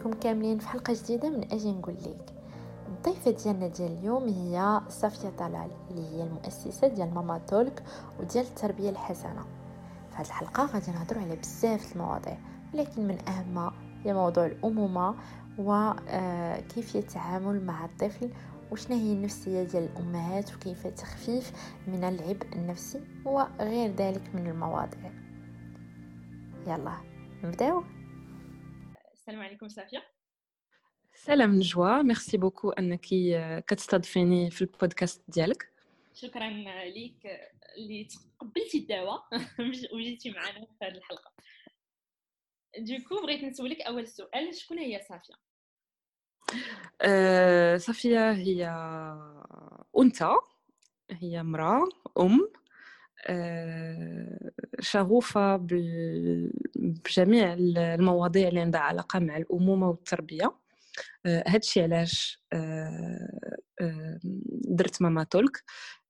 بكم كاملين في حلقة جديدة من أجي نقول لك. الضيفة ديالنا ديال اليوم هي صافية طلال اللي هي المؤسسة ديال ماما تولك وديال التربية الحسنة. في هذه الحلقة غادي نهضروا على بزاف المواضيع ولكن من أهمها هي موضوع الأمومة وكيفية التعامل مع الطفل وشنا هي النفسية ديال الأمهات وكيف تخفيف من العبء النفسي وغير ذلك من المواضيع. يلا نبداو. السلام عليكم صافية. سلام نجوى merci beaucoup أنك كتستضيفيني في البودكاست ديالك. شكرا ليك اللي تقبلتي الدعوة. وجيتي معنا في هذه الحلقة. donc بغيت نسولك أول سؤال. شكون هي صافية؟ أه صافية هي أنثى هي امرأة أم. شغوفة بجميع المواضيع اللي عندها علاقة مع الأمومة والتربية. هادشي علاش درت ماما تولك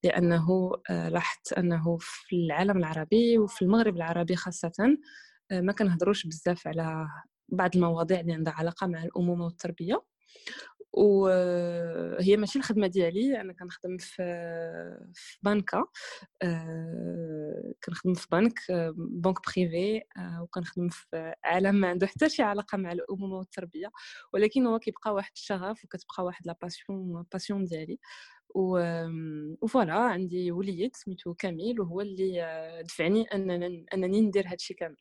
لأنه لاحظت أنه في العالم العربي وفي المغرب العربي خاصة ما كنهضروش بزاف على بعض المواضيع اللي عندها علاقة مع الأمومة والتربية. وهي ماشي الخدمة ديالي. أنا كنخدم في في بنكة آه، كنخدم في بنك banque privée آه، وكنخدم في عالم ما عنده حتى شي علاقة مع الامومه والتربية. ولكن هو كيبقى واحد الشغف وكتبقى واحد la passion passion ديالي. و voilà عندي وليد سميتو كامل وهو اللي آه، دفعني انني أنني ندير هادشي كامل.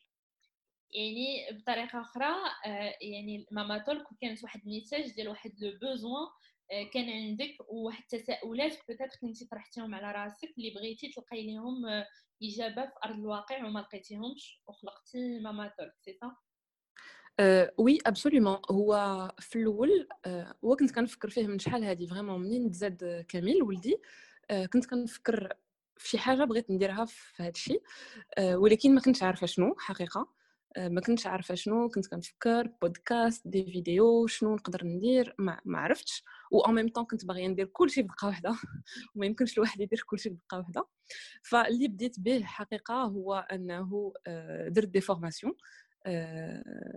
يعني بطريقة أخرى آه، يعني Mama Talk كانت واحد ال message ديال واحد le besoin آه، كان عندك واحد التساؤلات peut-être كنتي طرحتيهم على راسك اللي بغيتي تلقاي لهم آه، إجابة في أرض الواقع وما لقيتيهمش وخلقتي Mama Talk c'est ça oui absolument هو في الأول هو كنت كنفكر فيه من شحال هادي vraiment منين تزاد كامل ولدي كنت كنفكر في شي حاجة بغيت نديرها في هذا الشيء ولكن ما كنتش عارفة شنو حقيقة. ما كنتش عارفة شنو كنت كنفكر بودكاست des vidéos شنو نقدر ندير ما, عرفتش. و en même temps كنت باغية ندير كلشي بدقة واحدة وما يمكنش الواحد يدير كلشي بدقة واحدة فاللي بديت به حقيقه هو أنه آه، درت des formations آه،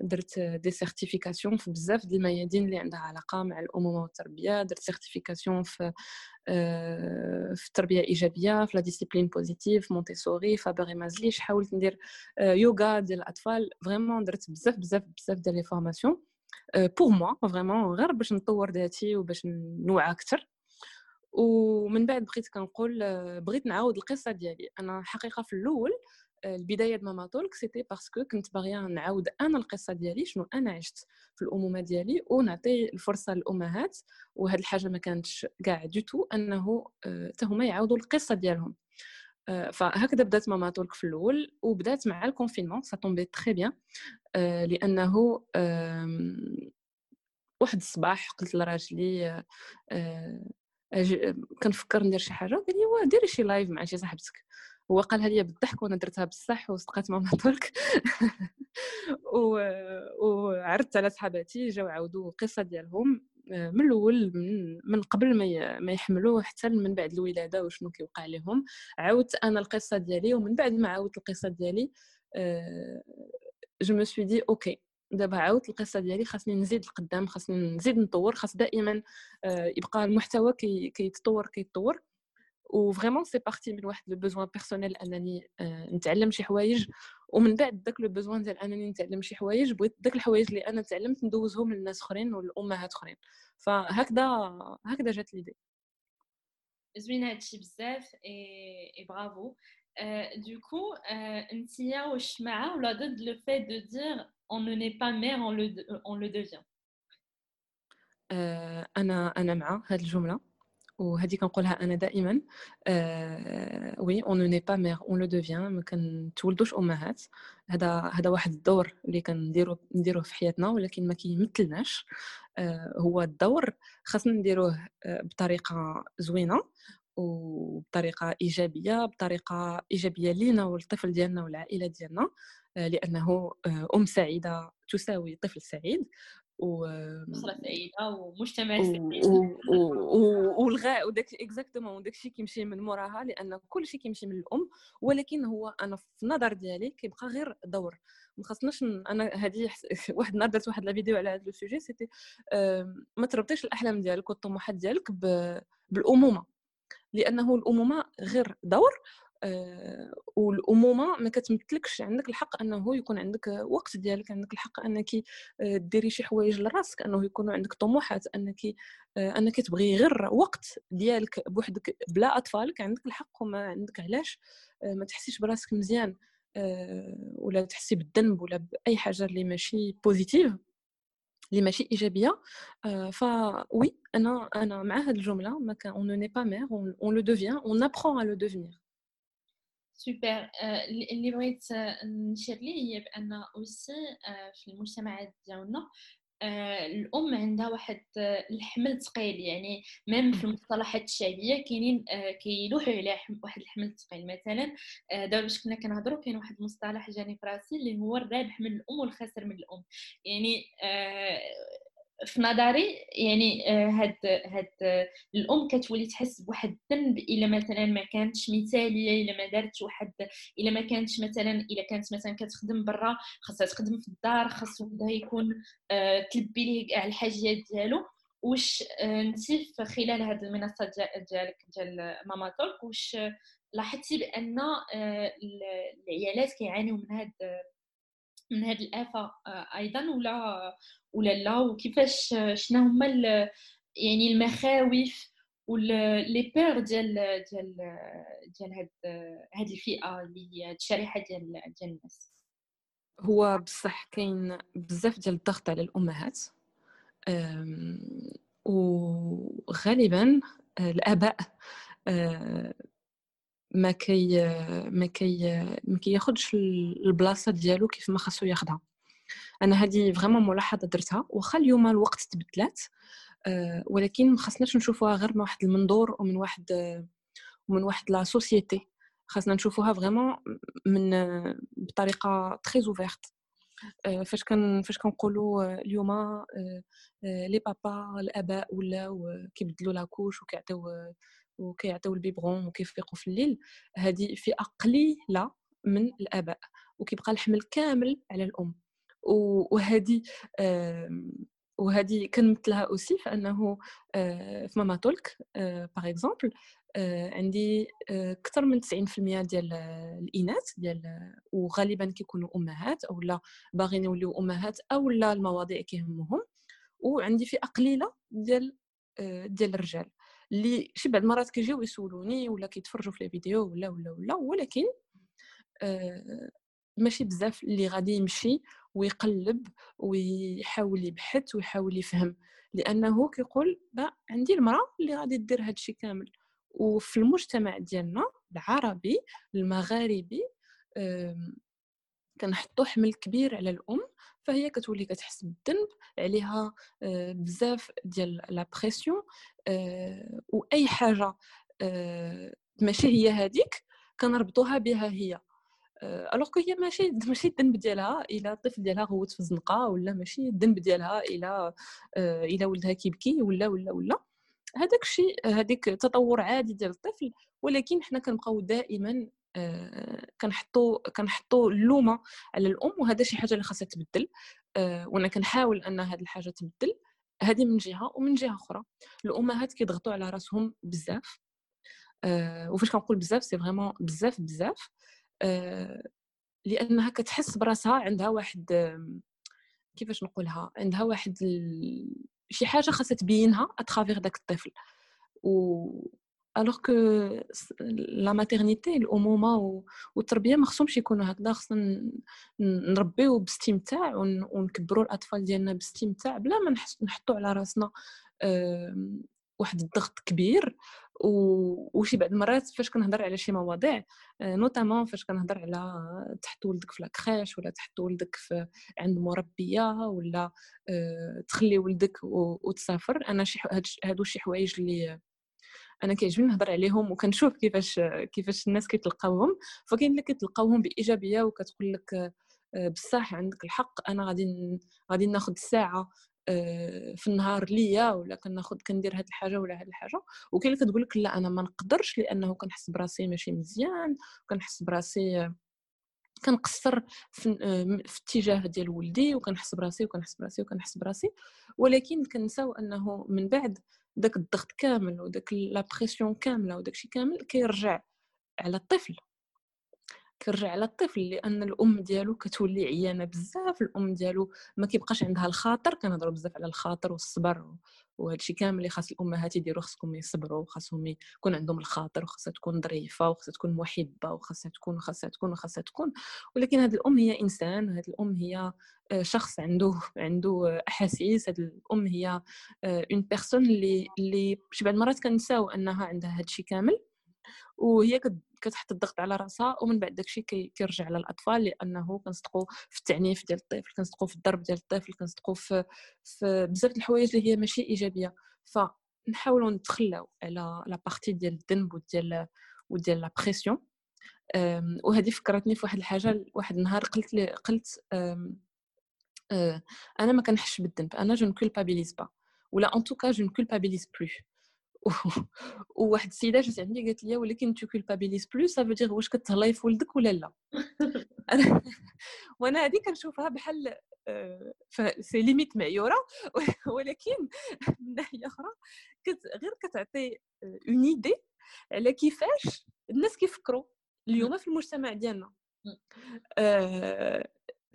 درت des certifications في بزاف ديال الميادين اللي عندها علاقة مع الامومه والتربية درت certification في آه، في التربية الإيجابية في la discipline positive Montessori Faber et Mazlish حاولت ندير يوغا ديال الأطفال. vraiment درت بزاف بزاف بزاف ديال les formations pour moi vraiment غير باش نطور ذاتي وباش نوعى أكثر ومن بعد بغيت كنقول بغيت نعاود القصة ديالي. أنا حقيقة في الأول البداية د Mama Talk c'était parce que كنت باغية نعاود أنا القصة ديالي شنو أنا عشت في الأمومة ديالي ونعطي الفرصة للأمهات وهاد الحاجة ما كانتش كاع du tout أنه حتى هما يعاودوا القصة ديالهم. فهكذا بدات Mama Talk في الأول وبدات مع ال confinement ça tombait très bien لأنه واحد الصباح قلت لراجلي كنفكر ندير شي حاجة قال لي ديري شي لايف مع شي صاحبتك. هو قالها لي بالضحك وأنا درتها بصح وصدقات ماما ترك. وعرضت على صحاباتي جاو عاودوا القصة ديالهم آه، من الأول من, قبل ما, يحملوا حتى من بعد الولادة وشنو كيوقع لهم عاودت أنا القصة ديالي ومن بعد ما عاودت القصة ديالي je me dis OK دابا عاودت القصة ديالي خاصني نزيد القدام خاصني نزيد نطور خاص دائما آه، يبقى المحتوى كيتطور كيتطور و vraiment c'est parti من واحد le besoin personnel أنني نتعلم شي حوايج. ومن بعد داك le besoin ديال أنني نتعلم شي حوايج بغيت داك الحوايج اللي أنا تعلمت ندوزهم للناس أخرين والامهات أخرين. فهكذا هكذا جات l'idée. زوين هادشي بزاف et bravo donc انتيا واش مع ولا ضد le fait de dire on ne naît pas mère on le on le devient. أنا أنا مع هاد الجملة. وهذه كنقولها أنا دائما oui on naît pas mère on le devient ما كنتولدوش أمهات. هذا هذا واحد الدور اللي كنديرو نديروه في حياتنا ولكن ما كيمثلناش. آه، هو الدور خاصنا نديروه آه، بطريقة زوينة وبطريقة إيجابية بطريقة إيجابية لينا والطفل ديالنا والعائله ديالنا آه، لأنه أم سعيدة تساوي طفل سعيد. اسره سعيده ومجتمع والغاء وداك exactement وداك الشيء كيمشي من موراها لأن كل شيء كيمشي من الأم ولكن هو أنا في النظر ديالي كيبقى غير دور. ما خصناش أنا هذه واحد النهار درت واحد la vidéo على هذا ال sujet c'était ما تربطيش الأحلام ديالك والطموحات ديالك بالأمومة. لأنه الأمومة غير دور والأمومة ما كتمثلكش عندك الحق أنه يكون عندك وقت ديالك عندك الحق أنك آه، ديري شي حوايج لراسك أنه يكون عندك طموحات أنك آه، أنك تبغي غير وقت ديالك بوحدك بلا أطفالك. عندك الحق وما عندك علاش؟ ما تحسيش براسك مزيان ولا تحسي بالذنب ولا بأي حاجة اللي ماشي positif اللي ماشي إيجابية. فوالا أنا أنا مع هذه الجملة ما كان on naît pas mère, on le devient, on apprend à le devenir Super اللي بغيت نشير ليه هي ben aussi في المجتمعات ديالنا. الأم عندها واحد الحمل ثقيل يعني même في المصطلحات الشعبيه كاينين كيلوحوا على واحد الحمل ثقيل مثلا دابا باش كنا كنهضروا كاين واحد المصطلح جاني في راسي اللي هو الرابح من الأم والخاسر من الأم. يعني في نظري يعني آه، هاد هاد الأم كتولي تحس بواحد الذنب إلا مثلا ما كانتش مثاليه إلا ما دارتش واحد إلا ما كانتش مثلا إلا كانت مثلا كتخدم برا خاصها تخدم في الدار خاص ولدها يكون آه، تلبي ليه كاع الحاجات ديالو. واش آه، انت خلال هاد المنصة ديالك ديال ماما تولك واش لاحظتي بأن العيالات كيعانيو من هاد من هذه الآفة أيضا ولا ولا لا؟ وكيفاش شنو هما يعني المخاوف ولي بير ديال ديال ديال هاد هاد الفئة اللي هي الشريحة ديال ديال الناس؟ هو بصح كاين بزاف ديال الضغط على الأمهات وغالبا الآباء ما كي ما كي ما كياخذش البلاصة ديالو كيف ما خاصو ياخذها أنا هذه vraiment ملاحظة درتها واخا اليوم الوقت تبدلات آه، ولكن ما خاصناش نشوفوها غير من واحد المنظور ومن واحد ومن واحد la société. خاصنا نشوفوها vraiment من بطريقة très ouverte آه، فاش كان فاش كنقولوا اليوم آه، les papas الآباء ولاو كيبدلوا la couche وكيعطيو وكيعطيو ال biberon وكيفيقوا في الليل هذه فئه قليله من الآباء وكيبقى الحمل كامل على الأم. وهذه وهذه كنمثلها aussi فانه آه، في Mama Talk par exemple عندي أكثر من 90% ديال الإناث ديال وغالبا كيكونوا أمهات أو لا باغيين يوليو أمهات أو لا المواضيع كيهمهم. وعندي فئه قليله ديال آه، ديال الرجال. اللي شي بعض المرات كيجيو يسولوني ولا كيتفرجوا في الفيديو ولا ولا ولا ولكن آه ماشي بزاف اللي غادي يمشي ويقلب ويحاول يبحث ويحاول يفهم لأنه كيقول با عندي المرأة اللي غادي دير هذا الشيء كامل. وفي المجتمع ديالنا العربي المغاربي كنحطوا حمل كبير على الأم فهي كتولي كتحس بالذنب عليها آه، بزاف ديال la pression آه، وأي حاجة آه، ماشي هي هذيك كنربطوها بها هي. alors que هي ماشي ماشي الذنب ديالها إلا الطفل ديالها غوتت في الزنقة ولا ماشي الذنب ديالها إلا إلا ولدها كيبكي ولا ولا ولا. هذاك الشيء هذيك تطور عادي ديال الطفل ولكن حنا كنبقاو دائما كنحطوا كنحطوا اللومة على الأم وهذا شي حاجة اللي خاصها تبدل. وأنا كنحاول أن هذه الحاجة تبدل. هذه من جهة ومن جهة أخرى. الأمهات كيضغطوا على راسهم بزاف. وفاش كنقول بزاف c'est vraiment بزاف بزاف. لأنها كتحس براسها عندها واحد كيفاش نقولها؟ عندها واحد شي حاجة خاصها تبينها à travers داك الطفل. و alors que la maternité الامومه والتربيه ما خصهمش يكونوا هكذا خصنا نربيو باستمتاع ونكبروا الاطفال ديالنا باستمتاع بلا ما نحطوا على راسنا واحد الضغط كبير وشي بعض المرات فاش كنهضر على شي مواضيع notamment فاش كنهضر على تحط ولدك في la crèche ولا تحط ولدك في عند مربيه ولا تخلي ولدك وتسافر أنا شي هادو شي حوايج اللي أنا كيعجبني نهضر عليهم وكنشوف كيفاش كيفاش الناس كيتلقاوهم. فكاين اللي كيتلقاوهم بإيجابية وكتقول لك آه، بصح عندك الحق أنا غادي غادي ناخذ ساعة آه، في النهار ليا ولا كناخذ كندير هذه الحاجة ولا هذه الحاجة. وكاين اللي كتقول لك لا أنا ما نقدرش لأنه كنحس براسي ماشي مزيان كنحس براسي كنقصر في, في اتجاه ديال ولدي وكنحس براسي وكنحس براسي وكنحس براسي. ولكن كنساو أنه من بعد داك الضغط كامل وداك la pression كاملة وداكشي كامل كيرجع على الطفل. كيرجع على الطفل لأن الأم ديالو كتولي عيانة بزاف الأم ديالو ما كيبقاش عندها الخاطر كنهضروا بزاف على الخاطر والصبر وهذا الشيء كامل خاص الأمهات يديروا خصكم يصبروا وخاصهم يكون عندهم الخاطر وخاصها تكون ظريفة وخاصها تكون محبة وخاصها تكون وخاصها تكون وخاصها تكون. ولكن هذه الأم هي إنسان هذه الأم هي آه، شخص عنده عنده أحاسيس. هذه الأم هي une personne اللي اللي شي بعض المرات كنساو أنها عندها هذا الشيء كامل. وهي كتحط الضغط على رأسها ومن بعد داكشي كيرجع على الاطفال لأنه كنصدقوا في التعنيف ديال الطفل كنصدقوا في الضرب ديال الطفل كنصدقوا في في بزاف الحوايج اللي هي ماشي إيجابية. فنحاولوا نتخلاو على la partie ديال الذنب وديال وديال la pression وهذه فكرتني في واحد الحاجة واحد النهار قلت لي قلت أه، أنا ما كنحسش بالذنب أنا je ne culpabilise pas ولا en tout cas je ne culpabilise plus وواحد السيده جات عندي قالت لي ولكن tu culpabilises plus, ça veut واش كتهلاي في ولدك ولا لا وأنا هذه كنشوفها بحال c'est limite معيوره ولكن من ناحيه أخرى غير كتعطي une idée على كيفاش الناس كيفكروا اليوم في المجتمع ديالنا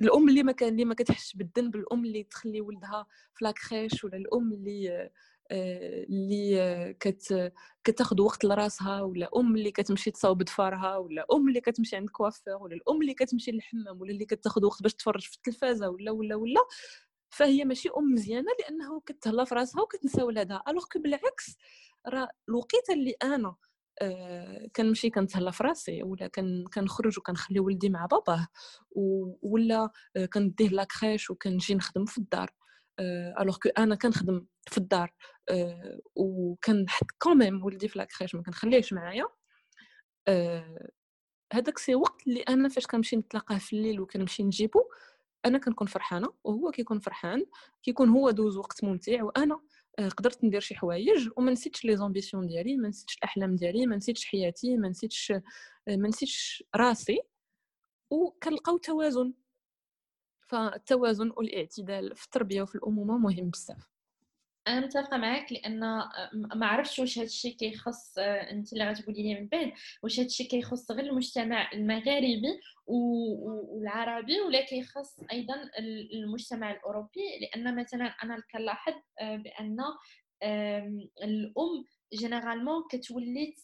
الام اللي ما كان اللي ما كتحسش بالذنب الام اللي تخلي ولدها في la crèche ولا الام اللي اللي كت كتاخذ وقت لراسها ولا أم اللي كتمشي تصاوب ضفارها ولا أم اللي كتمشي عند coiffeur ولا الأم اللي كتمشي للحمام ولا اللي كتاخذ وقت باش تفرج في التلفازة ولا ولا ولا. فهي ماشي أم مزيانة لأنه كتهلا في راسها وكتنسى ولادها alors بالعكس راه الوقيتة اللي أنا آه كنمشي كنتهلا في راسي ولا كنخرج وكنخلي ولدي مع باباه ولا آه كنديه la crèche وكنجي نخدم في الدار. alors que أنا كنخدم في الدار وكنحط quand même ولدي في la crèche ما كنخليهش معايا هذاك c'est وقت اللي أنا فاش كنمشي نتلاقاه في الليل وكنمشي نجيبو أنا كنكون فرحانة وهو كيكون فرحان كيكون هو دوز وقت ممتع وأنا قدرت ندير شي حوايج وما نسيتش les ambitions ديالي ما نسيتش الأحلام ديالي ما نسيتش حياتي ما نسيتش ما نسيتش راسي وكنلقاو توازن. فالتوازن والاعتدال في التربية وفي الأمومة مهم بزاف. أنا متفقة معك لأن ما عرفتش واش هذا الشيء كيخص أنت اللي غتقولي لي من بعد واش هذا الشيء كيخص غير المجتمع المغاربي والعربي ولا كيخص أيضا المجتمع الأوروبي؟ لأن مثلا أنا كنلاحظ بأن الأم généralement كتولي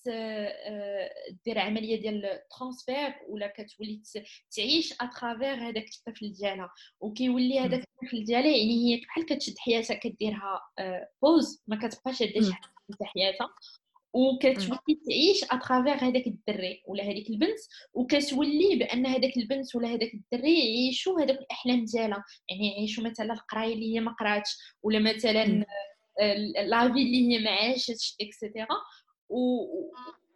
دير عمليه ديال transfert ولا كتولي تعيش à travers هذاك الطفل ديالها وكيولي هذاك الطفل ديالها يعني هي بحال كتشد حياتها كديرها pause ما كتبقاش دير شي حياتها وكتولي تعيش à travers هذاك الدري ولا هذيك البنت وكتولي بان هذاك البنت ولا هذاك الدري يعيشوا هذوك الاحلام ديالها يعني يعيشوا مثلا القرايه اللي هي ما قراتش ولا مثلا la vie اللي هي ما عاشتش et cetera و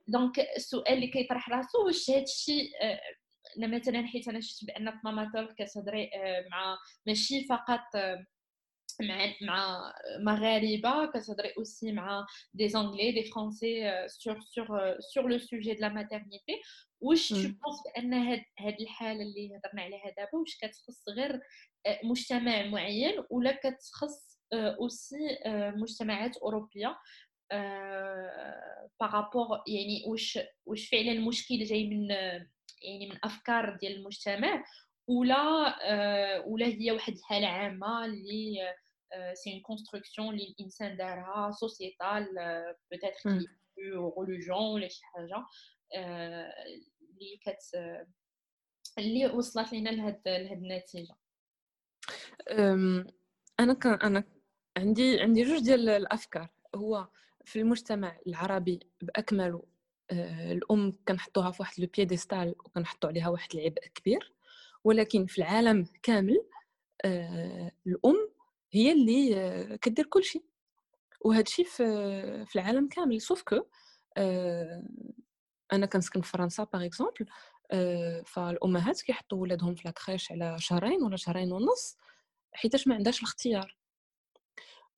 donc السؤال اللي كيطرح راسو واش هذا الشيء مثلا حيت أنا شفت بان Mamatolk كتهضري مع ماشي فقط مع مع مغاربه كتهضري aussi مع des Anglais des Français sur sur sur le sujet de la maternité واش penses بان هاد هاد الحاله اللي هضرنا عليها دابا واش كتخص غير مجتمع معين ولا كتخص aussi مجتمعات أوروبية par rapport يعني واش واش فعلا المشكل جاي من يعني من أفكار ديال المجتمع ولا ولا هي واحد الحالة عامة اللي c'est une construction اللي الإنسان دارها sociétale peut-être religion ولا شي حاجة اللي كت اللي وصلت لنا لهاد لهاد النتيجة. أنا كان أنا عندي عندي جوج ديال الأفكار. هو في المجتمع العربي باكمله آه، الأم كنحطوها في واحد le piédestal وكنحطوا عليها واحد العبء كبير. ولكن في العالم كامل آه، الأم هي اللي آه، كدير كل شيء. وهذا الشيء في في العالم كامل. sauf que أنا كنسكن في فرنسا par exemple فالأمهات كيحطوا ولادهم في la crèche على شهرين ولا شهرين ونص حيتاش ما عندهاش الاختيار.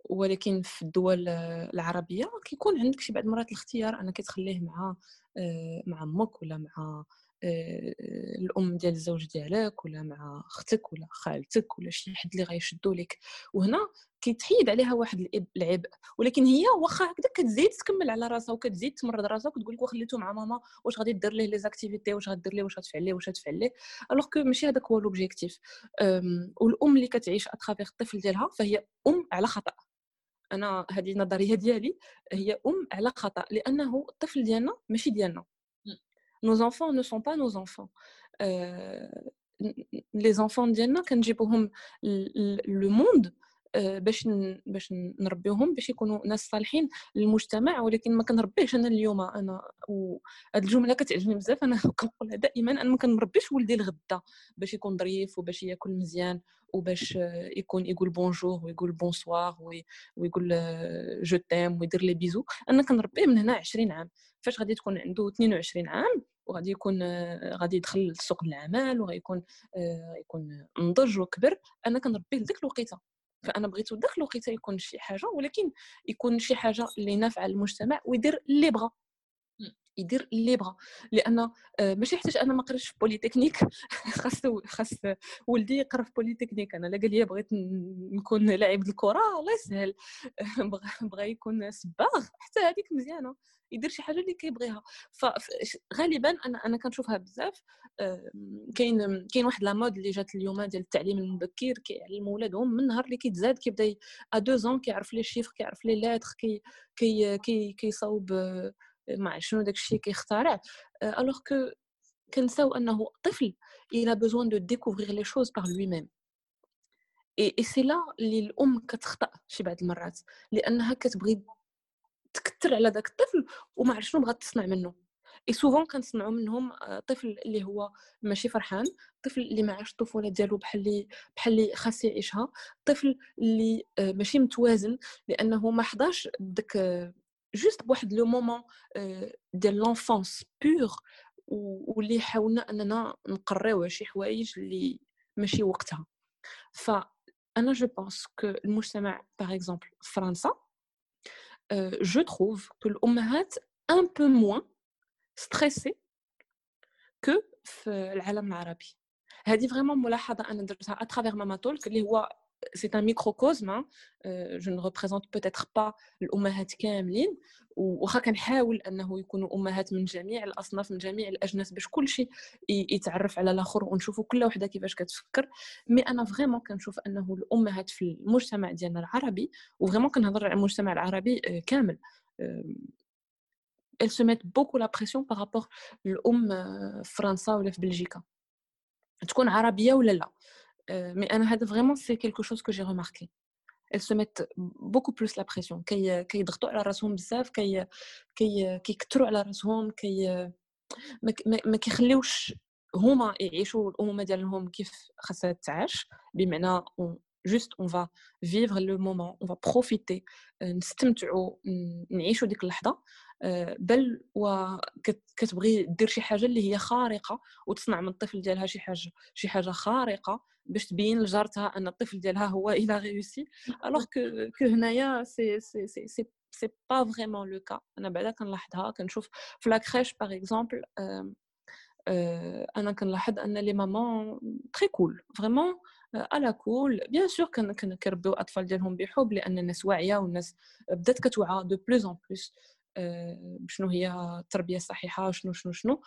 ولكن في الدول العربية كيكون عندك شي بعض المرات الاختيار أنك تخليه مع آه، مع أمك ولا مع آه، الأم ديال الزوج ديالك ولا مع أختك ولا خالتك ولا شي حد اللي غيشدو لك. وهنا كيتحيد عليها واحد العبء. ولكن هي واخا هكذا كتزيد تكمل على راسها وكتزيد تمرض راسها وتقول لك وخليتو مع ماما واش غادي دير ليه les activités واش غدير ليه واش غتفعل ليه واش غتفعل ليه. alors que ماشي هذاك هو l'objectif والأم اللي كتعيش à travers الطفل ديالها فهي أم على خطأ. أنا هذه النظرية ديالي هي أم على خطأ لأنه الطفل ديالنا ماشي ديالنا. nos enfants ne sont pas nos enfants. les enfants ديالنا كنجيبوهم le monde باش باش نربيوهم باش يكونوا ناس صالحين للمجتمع ولكن ما كنربيهش أنا اليوم أنا وهاد الجملة كتعجبني بزاف أنا كنقولها دائما أنا ما كنربيش ولدي الغدا باش يكون ظريف وباش ياكل مزيان. وباش يكون يقول bonjour ويقول bonsoir ويقول je t'aime ويدير les bisous أنا كنربيه من هنا 20 عام فاش غادي تكون عنده 22 عام وغادي يكون غادي يدخل لسوق العمل وغيكون يكون نضج وكبر أنا كنربيه لديك الوقيته فانا بغيتو داك الوقيته يكون شي حاجة ولكن يكون شي حاجة اللي نافعه للمجتمع ويدير اللي بغا يدير اللي بغا. لأن آه، ماشي حيت أنا ما قريتش في بوليتكنيك خاص خاص ولدي يقرا في بوليتكنيك أنا لا قال لي بغيت نكون لاعب الكرة الله يسهل. بغى يكون سباغ. حتى هذيك مزيانة. يدير شي حاجة اللي كيبغيها. فغالبا أنا أنا كنشوفها بزاف. كاين كاين واحد la mode اللي جات اليوم ديال التعليم المبكر كيعلموا ولادهم من نهار اللي كيتزاد كيبدأ à deux ans كيعرف les chiffres كيعرف les lettres كي كي كيصاوب ما شنو داك الشيء كيخترع. alors que كنساو أنه طفل il a besoin de découvrir les choses par lui-même. Et c'est là اللي الأم كتخطأ شي بعض المرات لأنها كتبغي تكثر على داك الطفل وما عرف شنو بغات تصنع منه. et souvent كنصنعوا منهم طفل اللي هو ماشي فرحان طفل اللي ما عاش الطفولة ديالو بحال اللي بحال اللي خاص يعيشها طفل اللي ماشي متوازن لأنه ما حضاش داك juste بواحد le moment ديال l'enfance pour واللي حاولنا أننا نقريو شي حوايج اللي ماشي وقتها. ف أنا je pense que المجتمع par exemple فرنسا je trouve que الأمهات un peu moins stressées que في العالم العربي. هذه vraiment ملاحظة أنا درتها à travers Mamatolk اللي هو c'est un microcosme hein. euh, je ne représente peut-être pas الامهات كاملين وخا كنحاول انه يكونوا امهات من جميع الاصناف من جميع الاجناس باش كل شيء يتعرف على الآخر ونشوفوا كل وحده كيفاش كتفكر mais أنا vraiment كنشوف انه الامهات في المجتمع ديالنا العربي و vraiment كنهضر على المجتمع العربي كامل elles se mettent beaucoup la pression par rapport الام في فرنسا ولا في بلجيكا تكون عربيه ولا لا mais vraiment, c'est quelque chose que j'ai remarqué. Elles se mettent beaucoup plus la pression. كي كيضغطوا على راسهم بزاف كي كيكثروا على راسهم كي ما كيخليوش هما يعيشوا الامومه ديالهم كيف خاصها تعاش بمعنى juste on va vivre le moment on va profiter نستمتعوا نعيشوا ديك اللحظه بل وكتبغي دير شي حاجة اللي هي خارقة وتصنع من الطفل ديالها شي حاجة شي حاجة خارقة باش تبين لجارتها أن الطفل ديالها هو إلى réussi alors que que هنايا c'est c'est c'est c'est c'est pas vraiment le cas أنا بعدا كنلاحظها كنشوف في la crèche par exemple أنا كنلاحظ أن les mamans très cool vraiment على cool bien sûr كنربيو الاطفال ديالهم بحب لأن الناس واعية والناس بدات كتوعى de plus en plus بشنو هي التربية الصحيحة شنو شنو شنو.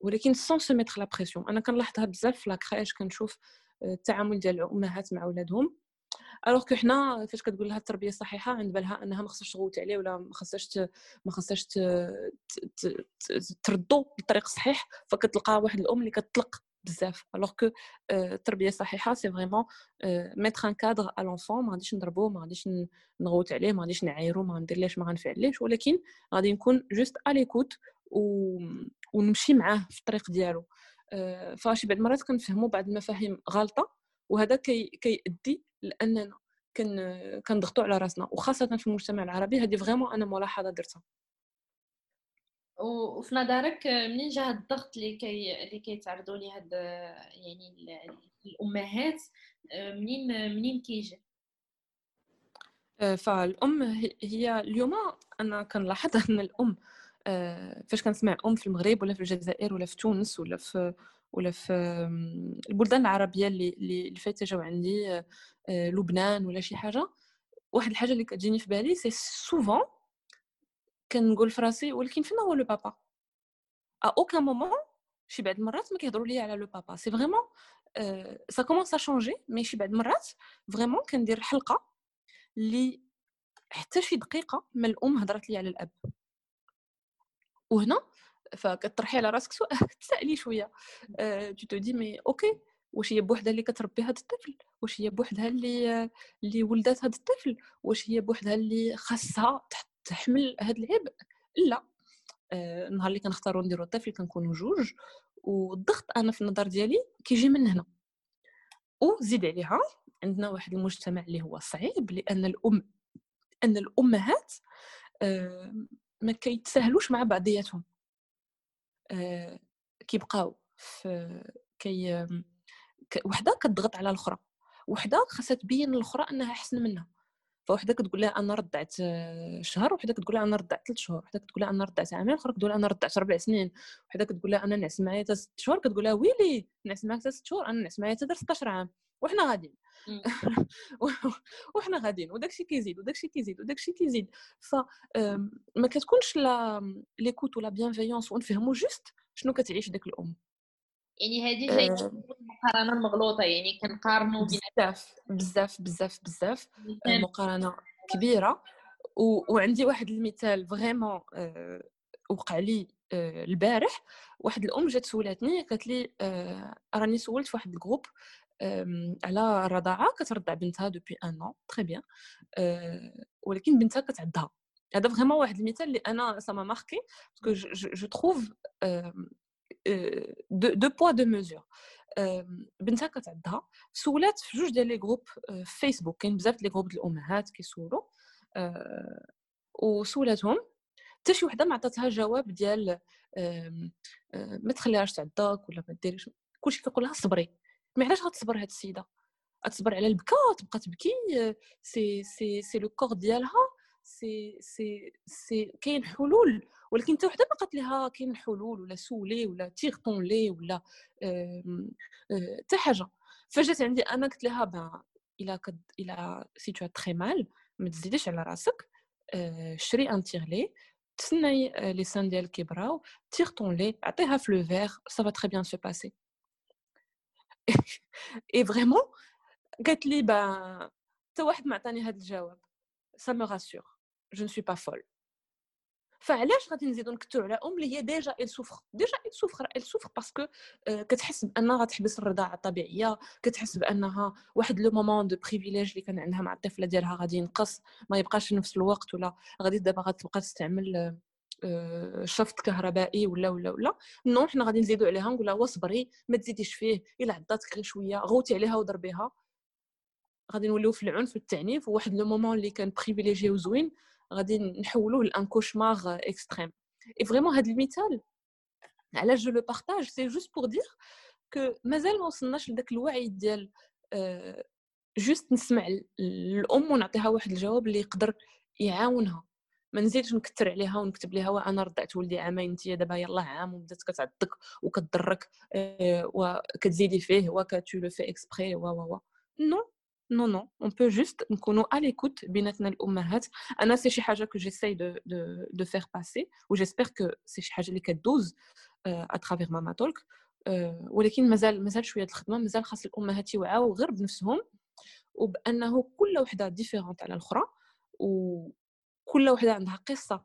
ولكن sans se mettre la pression أنا كنلاحظها بزاف في la crèche كنشوف التعامل ديال الأمهات مع ولادهم. alors que حنا فاش كتقول لها التربية الصحيحة عند بالها أنها ما خصهاش تغوت عليه ولا ما خصهاش ما خصهاش تردو بالطريق الصحيح فكتلقى واحد الأم اللي كتطلق بزاف. alors que التربيه الصحيحه c'est vraiment mettre un cadre à l'enfant ما غاديش نضربو ما غاديش نغوت عليه ما غاديش نعايرو ما غنديرليش ما غنفعليش ولكن غادي نكون juste à l'écoute و... ونمشي معاه في الطريق ديالو. فشي بعض المرات كنفهموا بعض المفاهيم غلطة وهذا كي كيؤدي لأننا كن كنضغطوا على راسنا. وخاصة في المجتمع العربي هذه vraiment أنا ملاحظة درتها. وفي نظرك منين جا الضغط اللي كي اللي كيتعرضوا ليه هاد يعني الأمهات؟ منين منين كيجي؟ فالأم هي اليوم أنا كنلاحظ أن الأم آه، فاش كنسمع أم في المغرب ولا في الجزائر ولا في تونس ولا في ولا في البلدان العربية اللي اللي فايته جاو عندي آه، آه، لبنان ولا شي حاجة واحد الحاجة اللي كتجيني في بالي c'est souvent كنقول في راسي ولكن فين هو le papa. à aucun moment شي بعد المرات ما كيهضروا لي على le papa. c'est vraiment ça commence à changer mais شي بعد المرات vraiment كندير حلقة اللي حتى شي دقيقة ما الأم هضرت لي على الأب. وهنا فكتطرحي على راسك سؤال تسألي شوية. أه tu dis mais OK واش هي بوحدها اللي كتربي هذا الطفل؟ واش هي بوحدها اللي اللي ولدات هذا الطفل؟ واش هي بوحدها اللي خاصها تحمل هذا العبء لا آه النهار اللي كنختاروا نديروا الطفل كنكونوا جوج والضغط أنا في النظر ديالي كيجي من هنا. وزيد عليها عندنا واحد المجتمع اللي هو صعيب لأن الأم أن الأمهات آه ما كيتساهلوش مع بعضياتهم. آه كيبقاو في كي وحدة كتضغط على الأخرى. وحدة خاصها تبين للاخرى أنها أحسن منها. فوحدة كتقول لها أنا ردعت آه، شهر وحدة كتقول لها أنا ردعت ثلاث شهور وحدة كتقول لها أنا ردعت عامين أخرى كتقول لها أنا ردعت ربع سنين وحدة كتقول لها أنا نعس معايا حتى ست شهور كتقول لها ويلي نعس معاك حتى ست شهور أنا نعس معايا حتى 16 عام وحنا غاديين. وحنا غاديين وداكشي كيزيد وداكشي كيزيد وداكشي كيزيد. ف ما كتكونش لا l'écoute ولا bienveillance ونفهموا juste شنو كتعيش داك الأم. يعني هذه جاي المقارنه المغلوطه يعني كنقارنوا بزاف بزاف بزاف بزاف مقارنة كبيرة. و... وعندي واحد المثال vraiment أه... وقع لي أه... البارح. واحد الأم جات سولاتني قالت لي أه... راني سولت في واحد ال groupe على الرضاعه كترضع بنتها depuis un an très bien ولكن بنتها كتعدها هذا vraiment واحد المثال اللي أنا ça m'a marqué parce que je trouve deux deux deux mesures بنتها كتعدها سولات في جوج ديال les groupes في فيسبوك كاين بزاف les groupes الأمهات كيسولوا. وسولاتهم. حتى شي وحدة ما عطاتها جواب ديال ما تخليهاش تعداك ولا ما ديريش. كلشي كيقول لها صبري. ما علاش غتصبر هاد السيدة؟ غتصبر على البكا تبقى تبكي. c'est c'est c'est le corps ديالها. سي سي سي كاين حلول. ولكن حتى وحده ما قالت لها كاين حلول ولا سولي ولا tire ton lait ولا حتى حاجة. فجات عندي أنا قلت لها bah إلا كد إلا c'est très mal ما تزيديش على راسك شري un tire-lait تسناي les seins ديالك كيبراو tire ton lait عطيها في le verre ça va très bien se passer et vraiment قالت لي bah حتى واحد ما عطاني هذا الجواب. ça me rassure je ne suis pas folle فعلاش غادي نزيدو نكثروا على أم اللي هي déjà elle souffre déjà elle souffre elle souffre parce que كتحس بأنها غتحبس الرضاعة الطبيعية كتحس بأنها واحد le moment de privilège اللي كان عندها مع الطفلة ديالها غادي ينقص ما يبقاش نفس الوقت ولا غادي دابا غتبقى تستعمل شفط كهربائي ولا ولا ولا. non حنا غادي نزيدو عليها نقول لها ما تزيديش فيه إلا عضاتك غير شوية غوتي عليها وضربيها. غادي نوليو في العنف والتعنيف وواحد le moment اللي كان privilégié وزوين غادي نحولوه ل un cauchemar extrême. et vraiment هذا المثال علاش je le partage c'est juste pour dire que مازال ما وصلناش لذاك الوعي ديال juste نسمع الأم ونعطيها واحد الجواب اللي يقدر يعاونها. ما نزيدش نكثر عليها ونكتب لها وأنا رضعت ولدي عامين انت دابا يلاه عام وبدات كتعضك وكتضرك وكتزيدي فيه و que tu le fais exprès و و و. non non non on peut juste نكونوا à l'écoute بيناتنا الامهات أنا c'est شي حاجة que j'essaye de de de faire passer و j'espère que c'est شي حاجة اللي كدوز à travers Mama Talk ولكن مازال مازال شوية الخدمه مازال خاص الامهات يوعاو غير بنفسهم وبانه كل وحده différente على الاخرى وكل وحده عندها قصه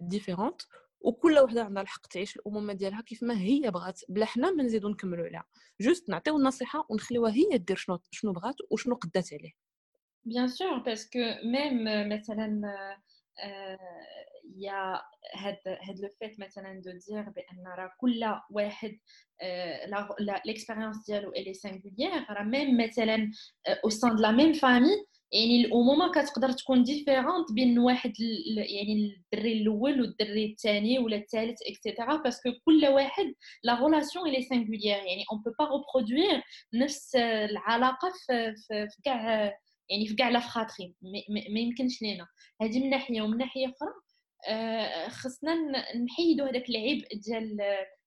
différente وكل وحده عندها الحق تعيش الامومه ديالها كيف ما هي بغات بلا حنا ما نزيدو نكملوا عليها. juste نعطيو النصيحة ونخليوها هي دير شنو شنو بغات وشنو قدات عليه. bien sûr parce que même مثلا يا هاد هاد le fait مثلا de dire بأن راه كل واحد l'expérience ديالو elle est singulière راه même مثلا au sein de la même famille يعني الأمومة كتقدر تكون différente بين واحد يعني الدري الأول والدري الثاني ولا الثالث et cetera parce que كل واحد la relation elle est singulière يعني on peut pas reproduire نفس العلاقة في في كاع يعني في كاع لا فخاطري ما يمكنش لينا. هذه من ناحية ومن ناحية أخرى آه، خصنا نحيدوا هذاك العبء ديال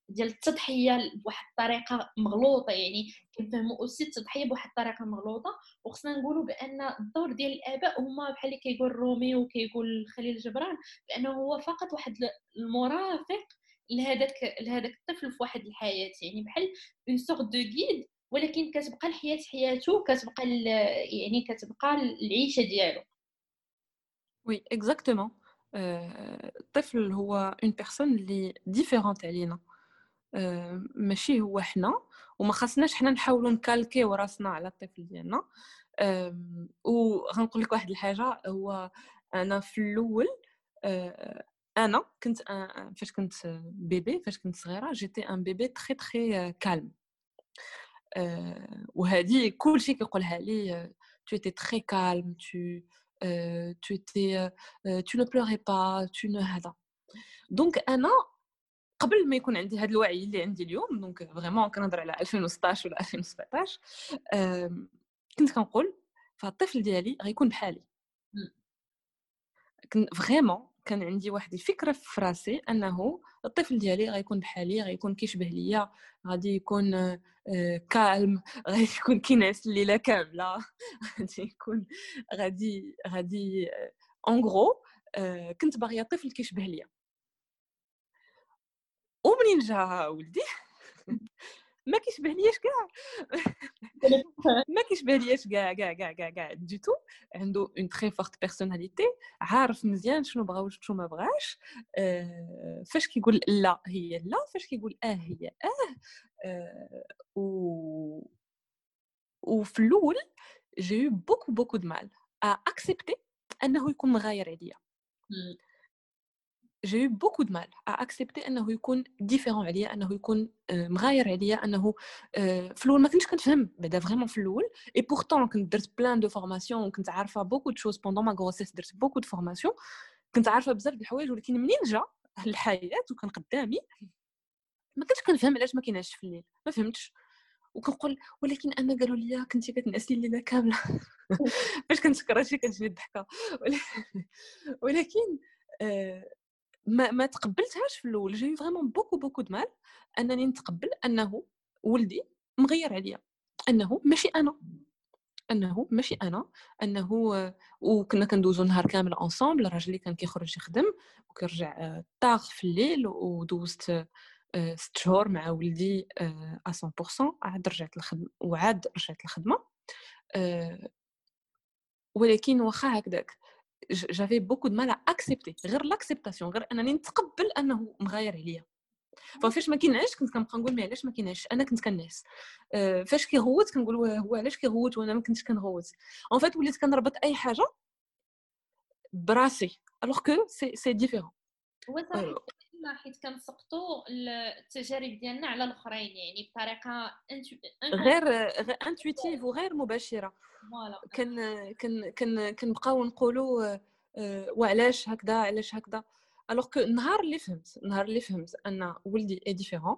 ديال التضحية بواحد الطريقة مغلوطة يعني كنفهموا اوسي التضحية بواحد الطريقة مغلوطة. وخصنا نقولوا بأن الدور ديال الآباء هما بحال اللي كيقول رومي وكيقول خليل جبران بأنه هو فقط واحد المرافق لهذاك لهذاك الطفل في واحد الحياة يعني بحال une sorte de guide ولكن كتبقى الحياة حياته كتبقى يعني كتبقى العيشة ديالو. oui exactement الطفل هو une personne اللي différente علينا. ماشي هو حنا وما خاصناش حنا نحاولوا نكالكيو راسنا على الطفل ديالنا. وغنقول لك واحد الحاجة هو أنا في الأول أنا كنت فاش كنت bébé فاش كنت صغيرة j'étais un bébé très très calme وهذه كلشي كيقولها لي tu étais très calme tu tu étais tu ne pleurais pas tu ne هذا. donc أنا قبل ما يكون عندي هذا الوعي اللي عندي اليوم donc vraiment كنهضر على 2016 ولا 2017 كنت كنقول فالطفل ديالي غيكون بحالي. كنت vraiment كان عندي واحد الفكرة في راسي أنه الطفل ديالي غيكون بحالي غيكون كيشبه ليا غادي يكون calme غادي يكون كينعس الليلة كاملة. غادي يكون غادي غادي en gros كنت باغية طفل كيشبه ليا. ومنين جا ولدي. ما كيشبه لياش كاع. ما كيشبه لياش كاع كاع كاع كاع كاع du tout عنده une très forte personnalité عارف مزيان شنو بغا وشنو ما بغاش. آه فاش كيقول لا هي لا فاش كيقول آه هي آه, آه و وفي الأول j'ai beaucoup beaucoup de mal à accepter أنه يكون مغاير عليا. J'ai eu beaucoup de mal à accepter أنه يكون différent عليا أنه يكون مغاير عليا أنه في الأول ما كنتش كنفهم بعدا vraiment في الأول. et pourtant كنت درت plein de formations وكنت عارفة beaucoup de choses pendant ma grossesse درت beaucoup de formations كنت عارفة بزاف د الحوايج ولكن منين جا الحياة وكان قدامي؟ ما كنتش كنفهم علاش ما كينعسش في الليل ما فهمتش. وكنقول ولكن أنا قالوا لي كنتي كتنعسي الليلة كاملة فاش كنسكر هادشي كتجيني الضحكه ولكن ما, ما تقبلتهاش في الأول. j'ai vraiment beaucoup beaucoup de mal أنني نتقبل أنه ولدي مغاير عليا. أنه ماشي أنا. أنه ماشي أنا. أنه وكنا كندوزو نهار كامل ensemble راجلي كان كيخرج يخدم وكيرجع آه، طاغ في الليل ودوزت آه، ست شهور مع ولدي ا 100% عاد رجعت الخدمه وعاد رجعت الخدمه آه، ولكن واخا هكذاك. j'avais beaucoup de mal à accepter غير l'acceptation غير أنني نتقبل أنه مغاير عليا. ففاش ما كينعسش كنت كنبقى نقول علاش ما كينعسش أنا كنت كنعس آه، فاش كيغوت كنقول هو علاش كيغوت وأنا ما كنتش كنغوت؟ en fait وليت كنربط أي حاجة براسي alors que c'est c'est différent هو حيت كنسقطوا التجارب ديالنا على الأخرين يعني بطريقة غير غير intuitive وغير مباشرة. كن كن كن كنبقاو نقولوا آه، وعلاش هكذا علاش هكذا. alors que النهار اللي فهمت النهار اللي فهمت أن ولدي est différent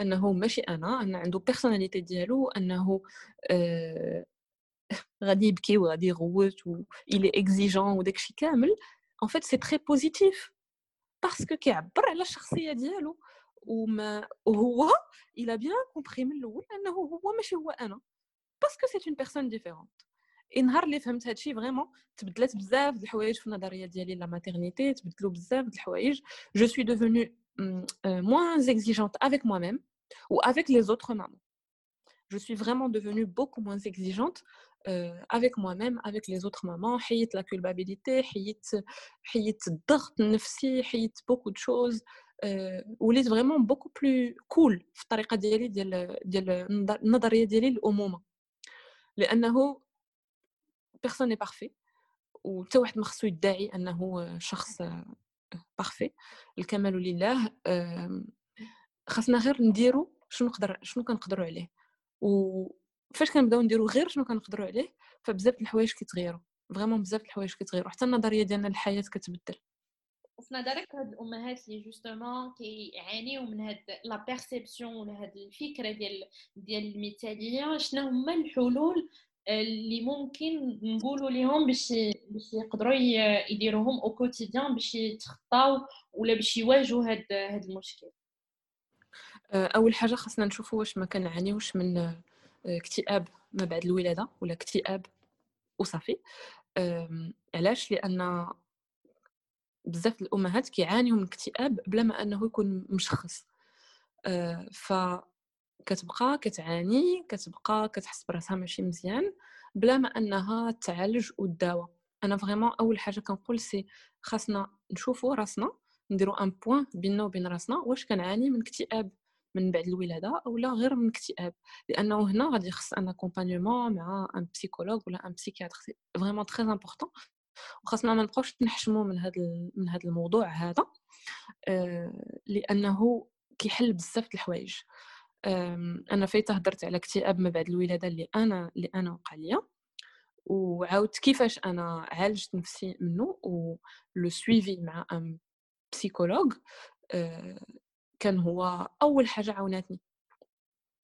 أنه ماشي أنا أن عنده personnalité ديالو أنه آه، غادي يبكي وغادي يغوت و il est exigeant وداكشي كامل. en fait c'est très positif parce que كيعبر على الشخصيه ديالو وما وهو il a bien compris من الأول انه هو ماشي هو أنا parce que c'est une personne différente النهار اللي فهمت هادشي vraiment تبدلت بزاف د الحوايج في النظريه ديالي la maternité تبدلوا بزاف د الحوايج je suis devenue moins exigeante avec moi-même ou avec les autres mamans. Je suis vraiment devenue beaucoup moins exigeante euh, avec moi-même avec les autres mamans حيت la culpabilité حيت حيت الضغط النفسي حيت beaucoup de choses euh, وليت vraiment beaucoup plus cool في الطريقة ديالي ديال ديال النظريه ديالي للامومه لأنه personne n'est parfait وتا واحد ما خصو يدعي انه شخص parfait الكمال لله خاصنا غير نديرو شنو نقدر شنو كنقدروا عليه وفاش كنبداو نديرو غير شنو كنقدروا عليه فبزاف الحوايج كيتغيروا vraiment بزاف الحوايج كيتغيروا حتى النظرية ديالنا للحياة كتبدل. وفي نظرك هاد الأمهات اللي justement كيعانيو من هاد la perception ولا هاد الفكرة ديال ديال المثاليه شنو هما الحلول اللي ممكن نقولوا لهم باش باش يقدروا يديروهم au quotidien باش يتخطاو ولا باش يواجهوا هاد هاد المشكل؟ أول حاجة خاصنا نشوفوا واش ما كنعانيوش من اكتئاب ما بعد الولاده ولا اكتئاب وصافي علاش لأن بزاف الامهات كيعانيوا من اكتئاب بلا ما انه يكون مشخص ف كتبقى كتعاني كتبقى كتحس براسها ماشي مزيان بلا ما انها تعالج وتداوى أنا vraiment اول حاجة كنقول c'est خاصنا نشوفوا راسنا نديروا un point بيننا وبين راسنا واش كنعاني من اكتئاب من بعد الولادة أو لا غير من اكتئاب. لأنه هنا غادي يخص un accompagnement مع un psychologue ولا un psychiatre vraiment très important وخاصنا ما نبقاوش نحشموا من هذا من هذا الموضوع هذا آه، لأنه كيحل بزاف الحوايج. أنا فايتة هضرت على اكتئاب ما بعد الولادة اللي أنا اللي أنا وقع ليا. وعاودت كيفاش أنا عالجت نفسي منه و le suivi مع psychologue آه، كان هو أول حاجة عاوناتني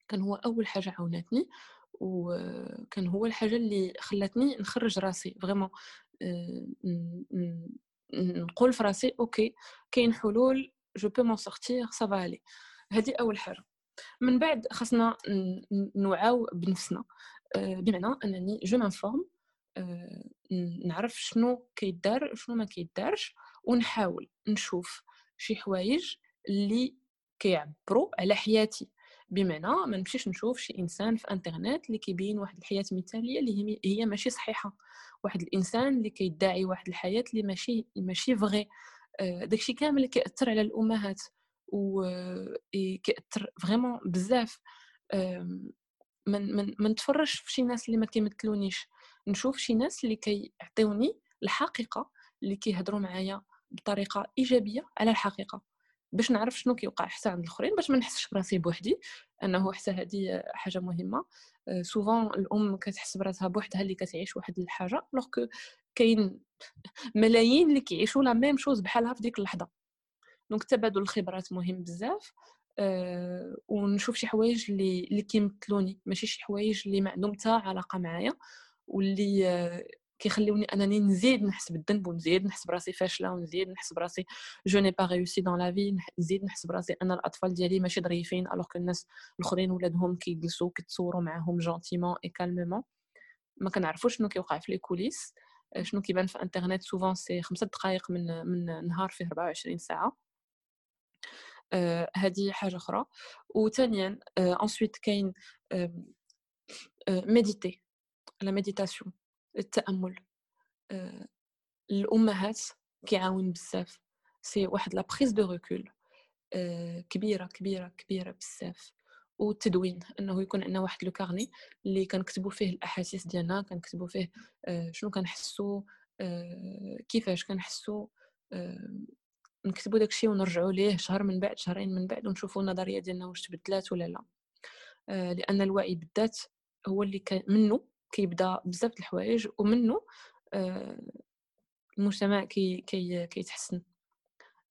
كان هو أول حاجة عاوناتني وكان هو الحاجة اللي خلاتني نخرج راسي vraiment آه، نقول في راسي OK كاين حلول je peux m'en sortir ça va aller هذه أول حاجة. من بعد خاصنا نوعاو بنفسنا. آه، بمعنى أنني je m'informe آه، نعرف شنو كيدار شنو ما كيدارش ونحاول نشوف شي حوايج اللي كيعبروا على حياتي. بمعنى ما نمشيش نشوف شي إنسان في إنترنت اللي كيبين واحد الحياة مثالية اللي هي ماشي صحيحة. واحد الإنسان اللي كيدعي واحد الحياة اللي ماشي ماشي vrai آه، داكشي كامل كيأثر على الأمهات و كيأثر vraiment بزاف. من من ما نتفرجش في شي ناس اللي ما كيمثلونيش. نشوف شي ناس اللي كيعطيوني الحقيقة اللي كيهضروا معايا بطريقة إيجابية على الحقيقة. باش نعرف شنو كيوقع حتى عند الآخرين باش ما نحسش براسي بوحدي أنه حتى هذه حاجة مهمة. souvent الأم كتحس براسها بوحدها اللي كتعيش واحد الحاجة alors كاين ملايين اللي كيعيشوا la même chose بحالها في ديك اللحظة. donc تبادل الخبرات مهم بزاف أه ونشوف شي حوايج اللي اللي كيمثلوني. ماشي شي حوايج اللي ما عندهم حتى علاقة معايا واللي أه كيخليوني أنني نزيد نحس بالذنب ونزيد نحس براسي فاشلة ونزيد نحس براسي je n'ai pas réussi dans la vie نزيد نحس براسي أن الأطفال ديالي ماشي ظريفين alors الناس الآخرين ولادهم كيجلسوا كيتصوروا معاهم gentiment et calmement ما كنعرفوش شنو كيوقع في les coulisses شنو كيبان في internet souvent c'est خمسة دقائق من من نهار فيه 24 ساعة. هذه حاجة أخرى. وثانيا ensuite كاين méditer la méditation التأمل. الأمهات كيعاون بزاف. c'est واحد la prise de recul كبيرة كبيرة كبيرة بزاف. والتدوين إنه يكون عندنا واحد le carnet اللي كنكتبوا فيه الأحاسيس ديالنا كنكتبوا فيه شنو كنحسوا كيفاش كنحسوا نكتبوا داكشي ونرجعوا ليه شهر من بعد شهرين من بعد ونشوفوا النظرية ديالنا واش تبدلات ولا لا. لأن الوعي بالذات هو اللي منه كيبدا بزاف الحوايج ومنه المجتمع كي كي كيتحسن.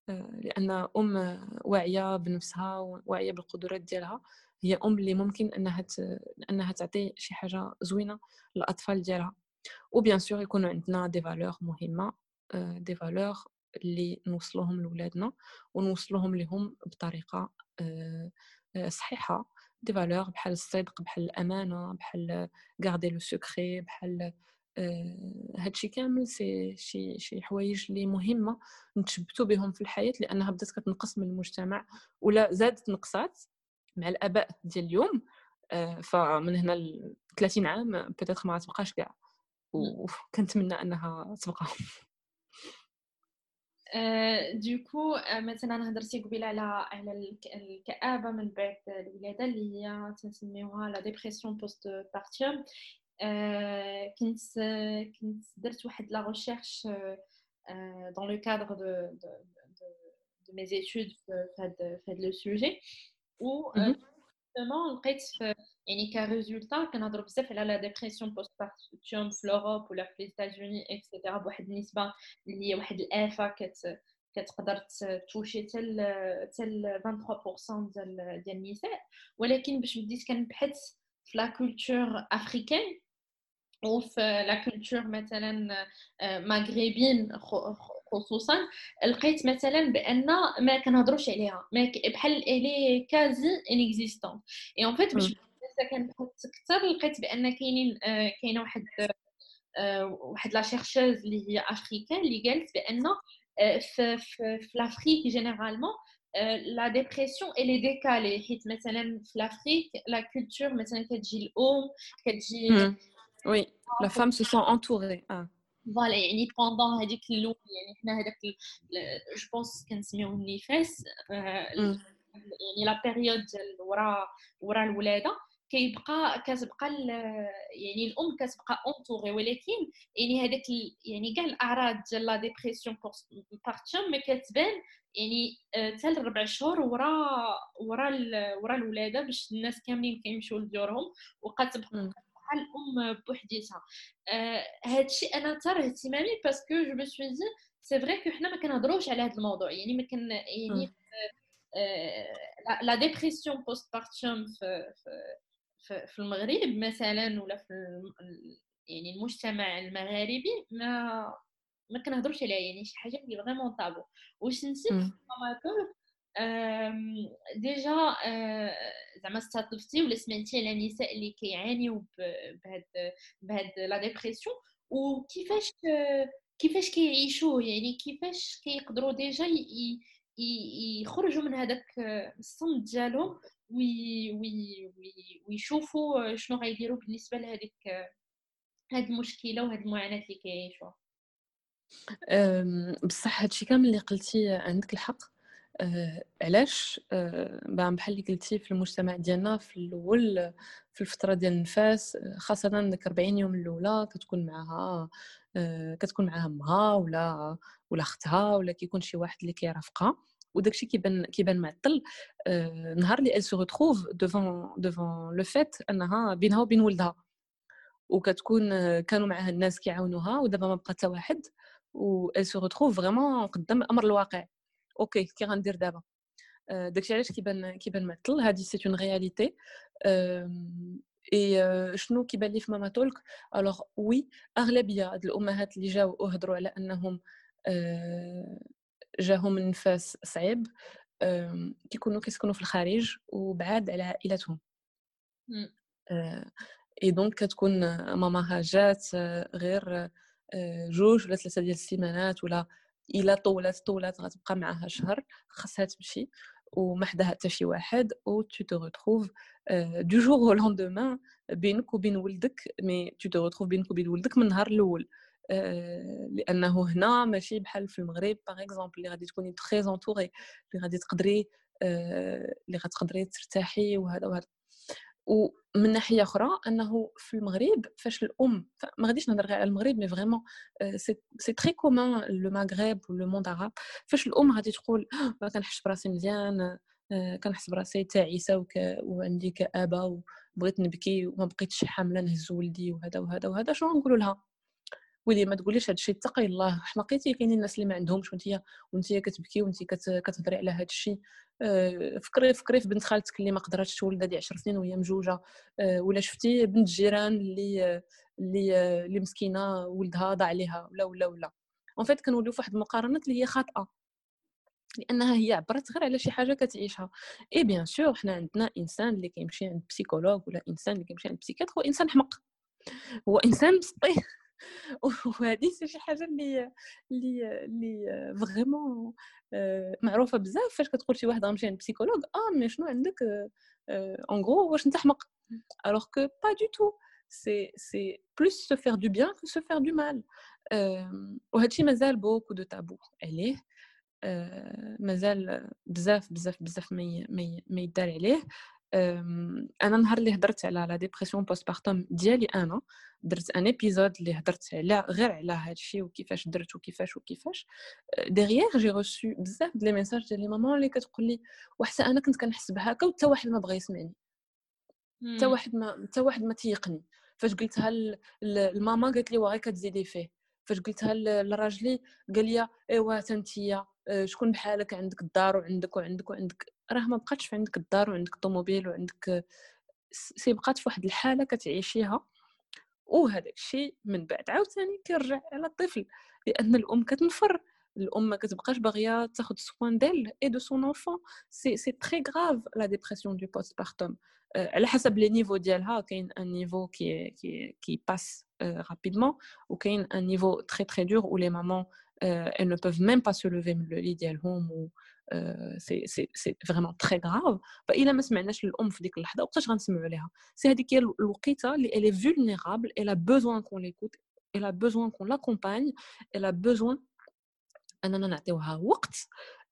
لأن أم واعية بنفسها واعية بالقدرات ديالها. هي أم اللي ممكن أنها. أنها تعطي شي حاجة زوينة للأطفال ديالها. و bien sûr يكونوا عندنا des valeurs مهمة des valeurs اللي نوصلوهم لولادنا ونوصلوهم لهم بطريقة صحيحة. des valeurs بحال الصدق بحال الامانه بحال garder le secret بحال هادشي كامل c'est شي شي حوايج اللي مهمه نتشبتوا بهم في الحياة لانها بدات كتنقص من المجتمع ولا زادت نقصات مع الاباء ديال اليوم فمن هنا ل 30 عام peut-être ما غتبقاش كاع وكنتمنى انها تبقى du coup مثلا هضرتي قبيلة على على الكآبة من بعد الولادة اللي هي تنسميوها la dépression post-partum كنت كنت درت واحد la recherche dans le cadre de de de mes études في هاد في هاد le sujet و justement لقيت يعني que résultat كنهضروا بزاف على la dépression post-partum في l'Europe ولا في les États-Unis et cetera بواحد النسبة اللي هي واحد الآفة كت كتقدر toucher حتى حتى 23% ديال ديال النساء. ولكن باش بديت كنبحث في la culture africaine وفي la culture مثلا مغربين خصوصا لقيت مثلا بأن ما كنهضروش عليها. ما بحال الي quasi inexistant et en fait باش كنبحث أكثر لقيت بأن كاينين كاينة واحد واحد la chercheuse اللي هي africaine اللي قالت بأن في في, في l'Afrique généralement la dépression elle est décalée حيت مثلا في l'Afrique la culture مثلا كتجي الأم كتجي oui la femme se sent entourée voilà يعني pendant هذيك الأول يعني حنا هذاك je pense كنسميوه النفاس يعني la période ديال ورا ورا الولادة. كيبقى كتبقى يعني الأم كتبقى entourée ولكن يعني هذاك يعني كاع الأعراض ديال la dépression partum ما كتبان يعني حتى لربع شهور ورا ورا ورا الولادة باش الناس كاملين كيمشيو لديورهم وكتبقى الأم بوحديتها. هادشي أنا ترى اهتمامي parce que je me suis dit c'est vrai que حنا ما كنهضروش على هذا الموضوع يعني ما كان يعني la dépression post-partum في في, في المغرب مثلا ولا في يعني المجتمع المغاربي ما ما كنهضروش عليها يعني شي حاجة اللي vraiment tabou. واش نسيت ماما déjà زعما استضفتي ولا سمعتي على النساء اللي كيعانيو بهاد بهاد la dépression وكيفاش كيفاش كيعيشوه؟ يعني كيفاش كيقدروا déjà يخرجوا من هذاك الصمت ديالهم؟ oui oui ويشوفوا شنو غيديروا بالنسبة لهذيك هاد المشكلة وهاد المعاناة اللي كيعيشوها بصح هادشي كامل اللي قلتي عندك الحق. أه علاش؟ أه بحال اللي قلتي في المجتمع ديالنا في الأول في الفترة ديال النفاس خاصة ديك 40 يوم الأولى كتكون معها أه كتكون معها أمها ولا ولا أختها ولا كيكون شي واحد اللي كيرافقها. وداكشي كيبان كيبان معطل أه نهار اللي elle se retrouve devant devant le fait أنها بينها وبين ولدها. وكتكون كانوا معها الناس كيعاونوها ودابا ما بقى حتى واحد. و elle se retrouve vraiment قدام الامر الواقع. OK كي غندير دابا؟ داكشي علاش كيبان كيبان معطل هذه c'est une réalité et شنو كيبان لي في ماما talk؟ alors oui أغلبية هاد الأمهات اللي جاو وهضروا على أنهم جاهم النفاس صعيب كيكونوا كيسكنوا في الخارج وبعاد على عائلتهم et donc كتكون ماماها جات غير جوج ولا ثلاثة ديال السيمانات ولا إلا طولات طولات غتبقى معاها شهر خاصها تمشي وما حداها حتى شي واحد و tu te retrouves du jour au lendemain بينك وبين ولدك mais tu te retrouves بينك وبين ولدك من النهار الأول. لأنه هنا ماشي بحال في المغرب par exemple اللي غادي تكوني très entourée اللي غادي تقدري اللي غتقدري ترتاحي وهذا وهذا. ومن ناحية أخرى أنه في المغرب فاش الأم ما غاديش نهضر غير على المغرب mais vraiment c'est très commun le Maghreb و le monde arabe فاش الأم غادي تقول ما كنحسش براسي مزيان كنحس براسي تعيسه وعندي كآبة وبغيت نبكي وما بقيتش حاملة نهز ولدي وهذا وهذا وهذا. شنو نقولوا لها؟ ويلي ما تقوليش هادشي اتقي الله. حماقيتي كاينين الناس اللي ما عندهمش وانت وانت كتبكي وانت كتهضري على هادشي آه، فكري فكري في بنت خالتك اللي ما قدرتش تولد هذه 10 سنين وهي مجوجة. آه، ولا شفتي بنت الجيران اللي اللي اللي مسكينة ولدها ضاع عليها ولا ولا ولا. en fait كنوليو في واحد المقارنات اللي هي خاطئة. لأنها هي عبرت غير على شي حاجة كتعيشها. et bien sûr حنا عندنا إنسان اللي كيمشي عند psychologue ولا إنسان اللي كيمشي عند psychiatre هو إنسان حمق. هو إنسان مسطي. وهذه شي حاجة اللي اللي اللي vraiment آه، معروفة بزاف. فاش كتقول شي واحد غنمشي عند psychologue آه mais شنو عندك؟ en gros واش انت حمق alors que pas du tout. C'est c'est plus se faire du bien que se faire du mal. وهادشي مازال beaucoup de tabous عليه. مازال بزاف بزاف بزاف ما يدار عليه. أنا نهار اللي هضرت على la dépression post-partum ديالي أنا درت un épisode اللي هضرت على غير على هذا الشيء وكيفاش درت وكيفاش وكيفاش. derrière j'ai reçu بزاف ديال les messages ديال les mamans اللي كتقول لي وحتى أنا كنت كنحس بهكا وحتى واحد ما بغى يسمعني. حتى واحد ما حتى واحد ما تيقني. فاش قلتها الماما قالت لي واغي كتزيدي فيه. فاش قلتها لراجلي قال لي إيوا تنتيا شكون بحالك عندك الدار وعندك وعندك وعندك راه ما بقاتش عندك الدار وعندك الطوموبيل وعندك سي بقات في واحد الحالة كتعيشيها. وهذاك الشيء من بعد عاوتاني كيرجع على الطفل لأن الأم كتنفر. الأم ما كتبقاش باغية تاخذ soin d'elle et de son enfant c'est c'est très grave la dépression du post-partum على حسب les niveaux ديالها كاين un niveau كي كي كي passe rapidement وكاين un niveau très très dur où les mamans euh, elles ne peuvent même pas se lever من le lit ديالهم و c'est c'est c'est vraiment très grave voilà ما سمعناش للام في ديك اللحظه وقتاش غنسمعوا ليها c'est هذيك هي الوقيته اللي elle est vulnérable elle a besoin qu'on l'écoute elle a besoin qu'on l'accompagne elle a besoin اننا نعطيوها وقت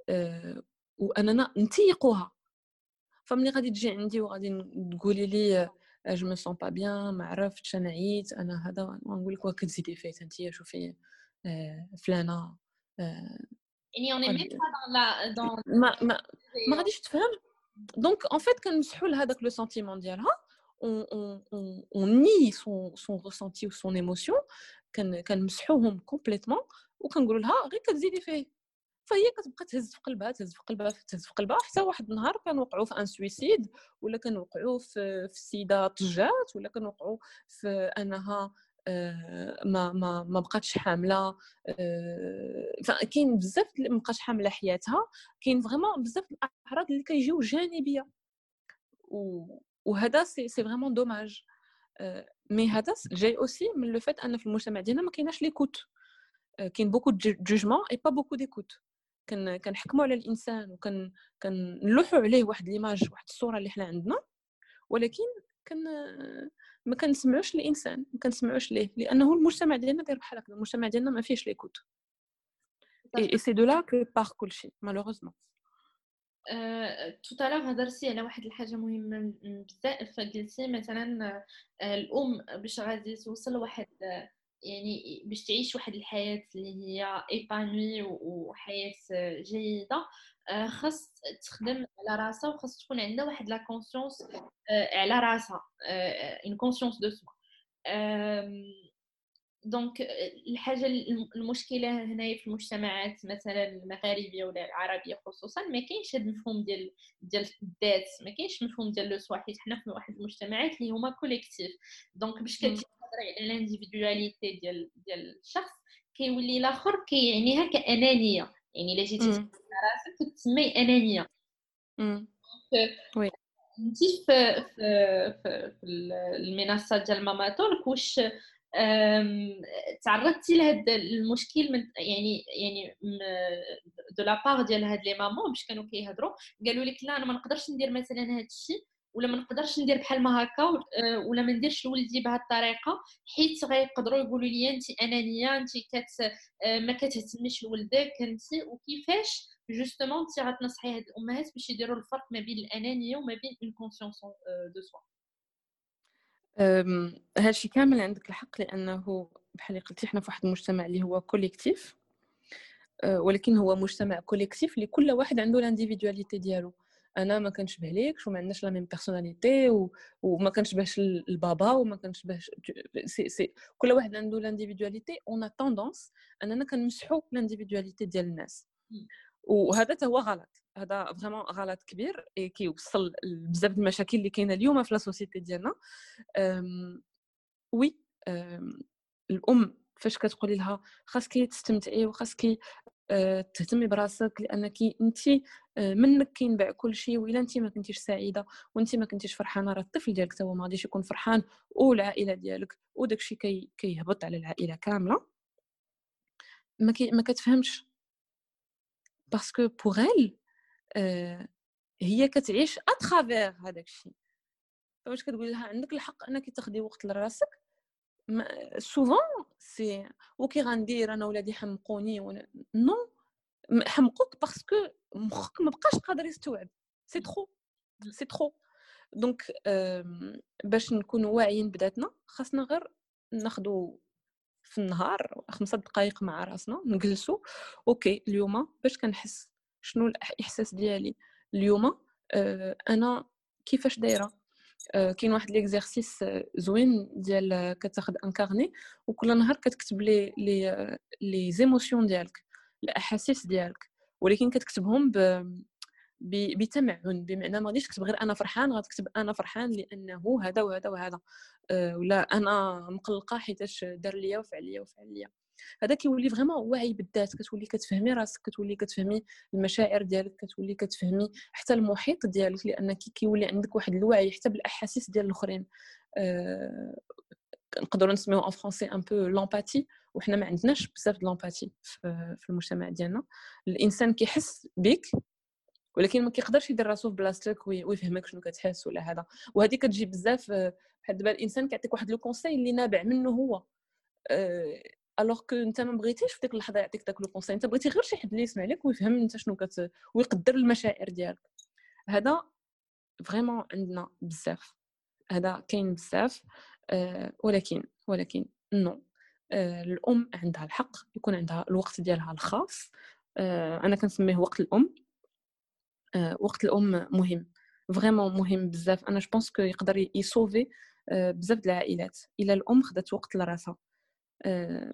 أه واننا نتيقوها فملي غادي تجي عندي وغادي تقولي لي je me sens pas bien ما عرفتش أنا عييت أنا هذا نقول لك كتزيدي فايت انت شوفي فلانه أه يعني on m'aime pas donc ما ما ما غاديش تفهم donc en fait كنمسحوا لهذاك le sentiment ديالها on, on, on, on nie son, son ressenti ou son émotion كنمسحوهم complètement وكنقولوا لها غير كتزيدي فيه فهي كتبقى تهز في قلبها تهز في قلبها تهز في قلبها حتى واحد النهار كنوقعوا في un suicide ولا كنوقعوا في في سيده طجات ولا كنوقعوا في انها ما ما ما بقاتش حاملة فكاين بزاف ما بقاتش حاملة حياتها كاين vraiment بزاف الأعراض اللي كيجيو جانبية. وهذا c'est c'est vraiment dommage. Mais هذا جاي aussi من le fait أن في المجتمع ديالنا ما كايناش l'écoute. كاين beaucoup de jugements et pas beaucoup d'écoute كن كنحكموا على الإنسان وكن كنلوحوا عليه واحد l'image واحد الصورة اللي حنا عندنا ولكن كن ما كنسمعوش الإنسان ما كنسمعوش ليه؟ لأنه المجتمع ديالنا داير بحال هكا المجتمع ديالنا ما فيهش l'écoute et c'est de là que part كلشي malheureusement tout à l'heure هضرتي على واحد الحاجة مهمه بزاف قلتي مثلا الام باش غادي توصل واحد يعني باش تعيش واحد الحياة اللي هي épanouie وحياة جيدة خاص تخدم على راسها وخاص تكون عندها واحد la conscience على راسها une conscience de soi donc الحاجة المشكلة هنايا في المجتمعات مثلا المغاربية ولا العربية خصوصا ما كاينش هذا المفهوم ديال ديال الذات ما كاينش المفهوم ديال le soi حيت حنا في واحد المجتمعات اللي هما collectif donc باش كتهضري على l'individualité ديال ديال الشخص كيولي الآخر كيعنيها كأنانية يعني إلا جيتي راسك كتسمي أنانية. oui انت في في في, المنصة ديال ماما تورك واش تعرضتي لهذا المشكل من يعني يعني de la part ديال هاد les mamans باش كانوا كيهضروا قالوا لك لا أنا ما نقدرش ندير مثلا هاد الشيء. ولا ما نقدرش ندير بحال ما هكا ولا ما نديرش لولدي بهذه الطريقة حيت غيقدروا يقولوا لي انت أنانية انت كت ما كتهتميش لولدك انت وكيفاش justement انت غتنصحي هاد الأمهات باش يديروا الفرق ما بين الأنانية وما بين une conscience de soi هادشي كامل عندك الحق لأنه بحال قلتي حنا في واحد المجتمع اللي هو collectif ولكن هو مجتمع collectif اللي كل واحد عنده l'individualité ديالو. أنا ما كنشبهليكش وما عندناش la même personnalité و... وما كنشبهش البابا وما كنشبهش سي سي كل واحد عنده l'individualité, on tendance أننا كنمسحوا l'individualité ديال الناس. وهذا هو غلط. هذا vraiment غلط كبير. كيوصل بزاف المشاكل اللي كاينة اليوم في la société ديالنا. oui الأم فاش كتقولي لها خاصك تستمتعي وخاصك تهتمي براسك لأنك أنت آه، منك كينبع كل شيء وإلا أنت ما كنتيش سعيدة وأنت ما كنتيش فرحانة. راه الطفل ديالك تا هو ما غاديش يكون فرحان والعائلة ديالك وداك الشيء كي كيهبط على العائلة كاملة. ما كي ما كتفهمش. parce que pour elle هي كتعيش à travers هذاك الشيء. فاش كتقول لها عندك الحق أنك تاخدي وقت لراسك؟ souvent c'est أوكي غندير أنا ولادي حمقوني non حمقوك parce que مخك ما بقاش قادر يستوعب. c'est trop c'est trop donc باش نكونوا واعيين بذاتنا خاصنا غير ناخذوا في النهار خمسة دقائق مع راسنا نجلسوا OK اليوم باش كنحس شنو الإحساس ديالي؟ اليوم آه أنا كيفاش دايرة؟ كاين واحد l'exercice زوين ديال كتاخذ un carnet وكل نهار كتكتب les les les émotions ديالك الأحاسيس ديالك. ولكن كتكتبهم ب بتمعن بمعنى ما غاديش تكتب غير أنا فرحان غتكتب أنا فرحان لأنه هذا وهذا وهذا. ولا أنا مقلقة حيتاش دار ليا وفعل ليا وفعل ليا. هذا كيولي vraiment وعي بالذات كتولي كتفهمي راسك كتولي كتفهمي المشاعر ديالك كتولي كتفهمي حتى المحيط ديالك لأن كيولي عندك واحد الوعي حتى بالأحاسيس ديال الأخرين. أه نقدروا نسميوه en français un peu l'empathie وحنا ما عندناش بزاف د l'empathie في المجتمع ديالنا. الإنسان كيحس بك ولكن ما كيقدرش يدير راسو في بلاصتك ويفهمك شنو كتحس ولا هذا. وهذه كتجي بزاف بحال دابا الإنسان كيعطيك واحد le conseil اللي نابع منه هو. alors que انت ما بغيتيش في ديك اللحظة يعطيك داك le conseil انت بغيتي غير شي حد اللي يسمع لك ويفهم انت شنو كت ويقدر المشاعر ديالك. هذا vraiment عندنا بزاف. هذا كاين بزاف أه ولكن ولكن non أه الأم عندها الحق يكون عندها الوقت ديالها الخاص. أه أنا كنسميه وقت الأم. أه وقت الأم مهم. vraiment مهم بزاف. أنا je pense que يقدر يـ sauver أه بزاف د العائلات. إلا الأم خدات وقت لراسها.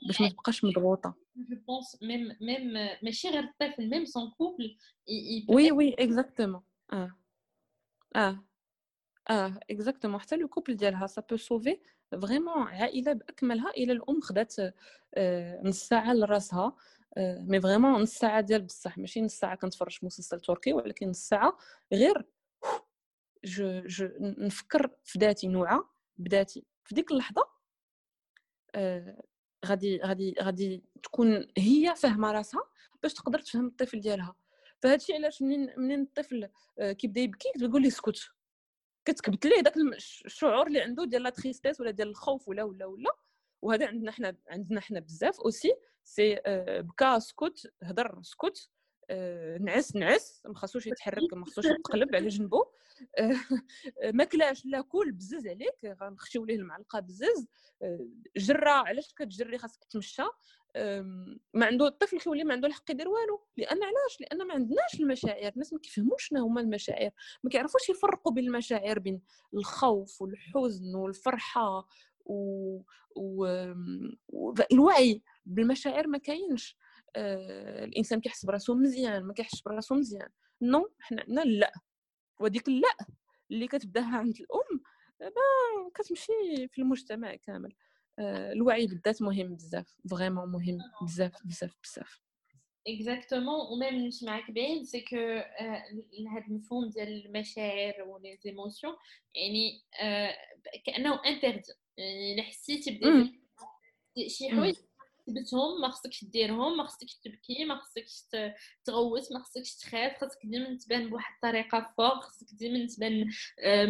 باش ما تبقاش مضغوطة. je pense même même ماشي غير الطفل même son couple oui oui exactement آه آه آه exactement حتى le couple ديالها ça peut sauver vraiment عائله باكملها إلى الام خدات آه نص ساعه لراسها آه mais vraiment نص ساعه ديال بصح ماشي نص ساعه كنتفرج مسلسل تركي ولكن نص ساعه غير جو جو نفكر في ذاتي نوعه بذاتي في ديك اللحظه آه غادي غادي غادي تكون هي فاهمة راسها باش تقدر تفهم الطفل ديالها. فهاد الشيء علاش منين منين الطفل كيبدا يبكي تقول لي اسكت كتكبت ليه داك الشعور اللي عنده ديال la tristesse ولا ديال الخوف ولا ولا ولا. وهذا عندنا حنا عندنا حنا بزاف. aussi si بكا سكوت هضر سكوت نعس نعس ما خاصوش يتحرك ما خاصوش يتقلب على جنبو. ما كلاش لا كل بزز عليك غنخشيو ليه المعلقة بزز. جرى علاش كتجري خاصك تمشى؟ ما عنده الطفل كيولي ما عنده الحق يدير والو. لأن علاش؟ لأن ما عندناش المشاعر. الناس ما كيفهموش شنو هما المشاعر. ما كيعرفوش يفرقوا بين المشاعر بين الخوف والحزن والفرحة و... و... الوعي بالمشاعر ما كاينش. آه... الإنسان كيحس براسو مزيان ما كيحسش براسو مزيان. non حنا عندنا لا. وديك لا اللي كتبداها عند الأم ما كتمشي في المجتمع كامل. الوعي بالذات مهم بزاف vraiment مهم بزاف بزاف بزاف. exactement و même نمشي معاك bien c'est que هذا المفهوم ديال المشاعر و les émotions يعني كأنه interdit يعني حسيتي بدا شي حوايج كتبتهم ما خصكش ديرهم ما خصكش تبكي ما خصكش تغوت ما خصكش تخاف. خصك ديما تبان بواحد الطريقة فوق. خصك ديما تبان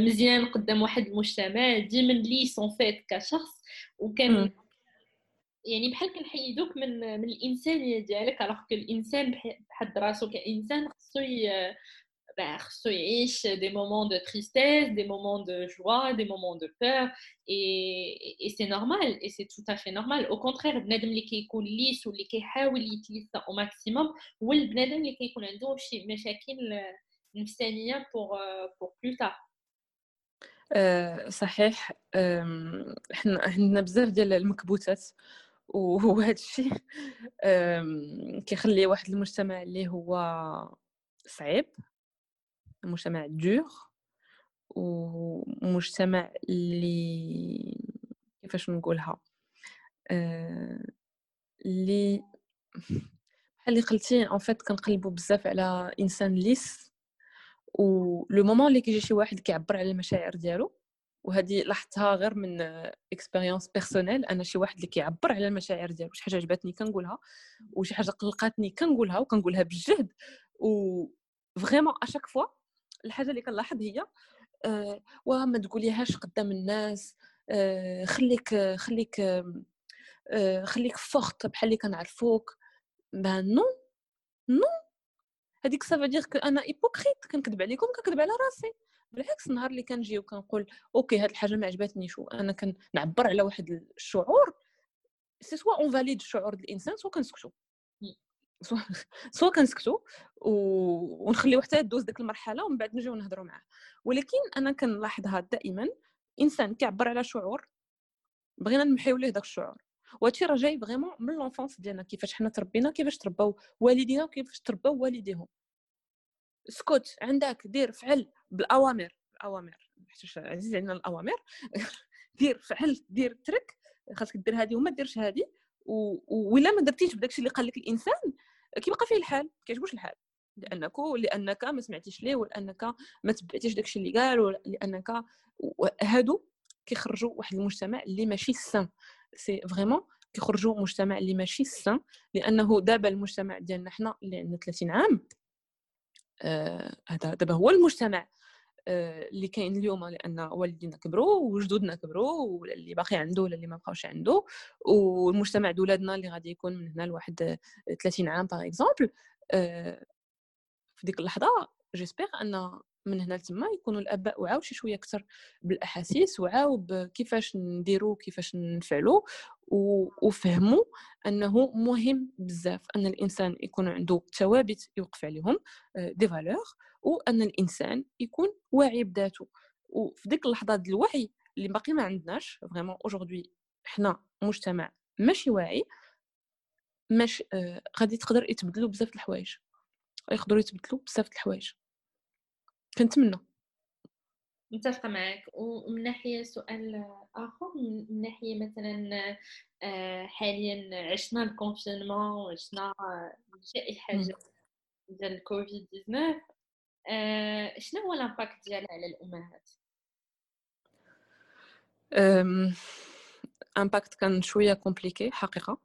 مزيان قدام واحد المجتمع. ديما lisse en fait كشخص وكان يعني بحال كنحيدوك من من الإنسانية ديالك alors الإنسان بحد راسو كإنسان خصو ben, des moments de tristesse, des moments de joie, des moments de peur, et, et c'est normal, et c'est tout à fait normal. Au contraire, بنادم اللي كيكون ليس واللي كيحاول يتليسا au maximum هو البنادم اللي كيكون عنده شي مشاكل نفسانيه pour pour plus tard. أه صحيح إحنا عندنا بزاف ديال المكبوتات وهذا الشيء كيخلي واحد المجتمع اللي هو صعيب مجتمع دور ومجتمع اللي كيفاش نقولها آه، اللي بحال اللي قلتي en fait كنقلبوا بزاف على إنسان lisse و le moment اللي كيجي شي واحد كيعبر على المشاعر ديالو وهذه لاحظتها غير من expérience personnelle أنا شي واحد اللي كيعبر على المشاعر ديالو شي حاجة عجبتني كنقولها وشي حاجة قلقاتني كنقولها وكنقولها بالجهد و vraiment à chaque fois الحاجة اللي كنلاحظ هي آه واه ما تقوليهاش قدام الناس آه خليك خليك آه خليك forte بحال اللي كنعرفوك. bah non non هذيك ça va dire أنا hypocrite كنكذب عليكم كنكذب على راسي. بالعكس النهار اللي كنجي وكنقول OK هاد الحاجة ما عجبتنيش وأنا كنعبر على واحد الشعور. c'est soit on valide الشعور ديال الانسان soit كنسكتو. soit كنسكتو ونخليو حتى دوز ديك المرحلة ومن بعد نجيو نهضروا معاه. ولكن أنا كنلاحظها دائما إنسان كيعبر على شعور بغينا نمحيو ليه داك الشعور. وهادشي راه جاي vraiment من l'enfance ديالنا كيفاش حنا تربينا كيفاش ترباو والدينا وكيفاش ترباو والديهم. اسكت عندك دير فعل بالأوامر. الأوامر عزيز علينا الأوامر. دير فعل دير ترك خاصك دير هذه وما ديرش هذه ولا ما درتيش بداكشي اللي قال لك الإنسان كيبقى فيه الحال كيعجبوش الحال. لأنك لأنك ما سمعتيش ليه ولأنك ما تبعتيش داكشي اللي قال ولأنك هادو كيخرجوا واحد المجتمع اللي ماشي sain c'est vraiment كيخرجوا مجتمع اللي ماشي sain لأنه دابا المجتمع ديالنا حنا اللي عندنا 30 عام آه هذا دابا هو المجتمع. آه اللي كاين اليوم لأن والدينا كبروا وجدودنا كبروا ولا اللي باقي عنده ولا اللي ما بقاوش عنده والمجتمع د ولادنا اللي غادي يكون من هنا لواحد 30 عام par exemple آه في ديك اللحظة j'espère أن من هنا لتما يكونوا الاباء وعاو شي شوية أكثر بالأحاسيس وعاو بكيفاش نديروا كيفاش نفعلوا وفهموا أنه مهم بزاف أن الإنسان يكون عنده ثوابت يوقف عليهم des valeurs وأن الإنسان يكون واعي بذاته. وفي ديك اللحظة ديال الوعي اللي باقي ما عندناش vraiment aujourd'hui حنا مجتمع ماشي واعي ماشي آه غادي تقدر يتبدلوا بزاف الحوايج. يقدروا يتبدلوا بزاف الحوايج. كنتمنى. متفقة معك ومن ناحية سؤال آخر من ناحية مثلا آه، حاليا عشنا ال confinement وعشنا الجائحة ديال الكوفيد 19 آه، شنو هو ال impact ديالها على الأمهات؟ impact كان شوية compliqué حقيقة.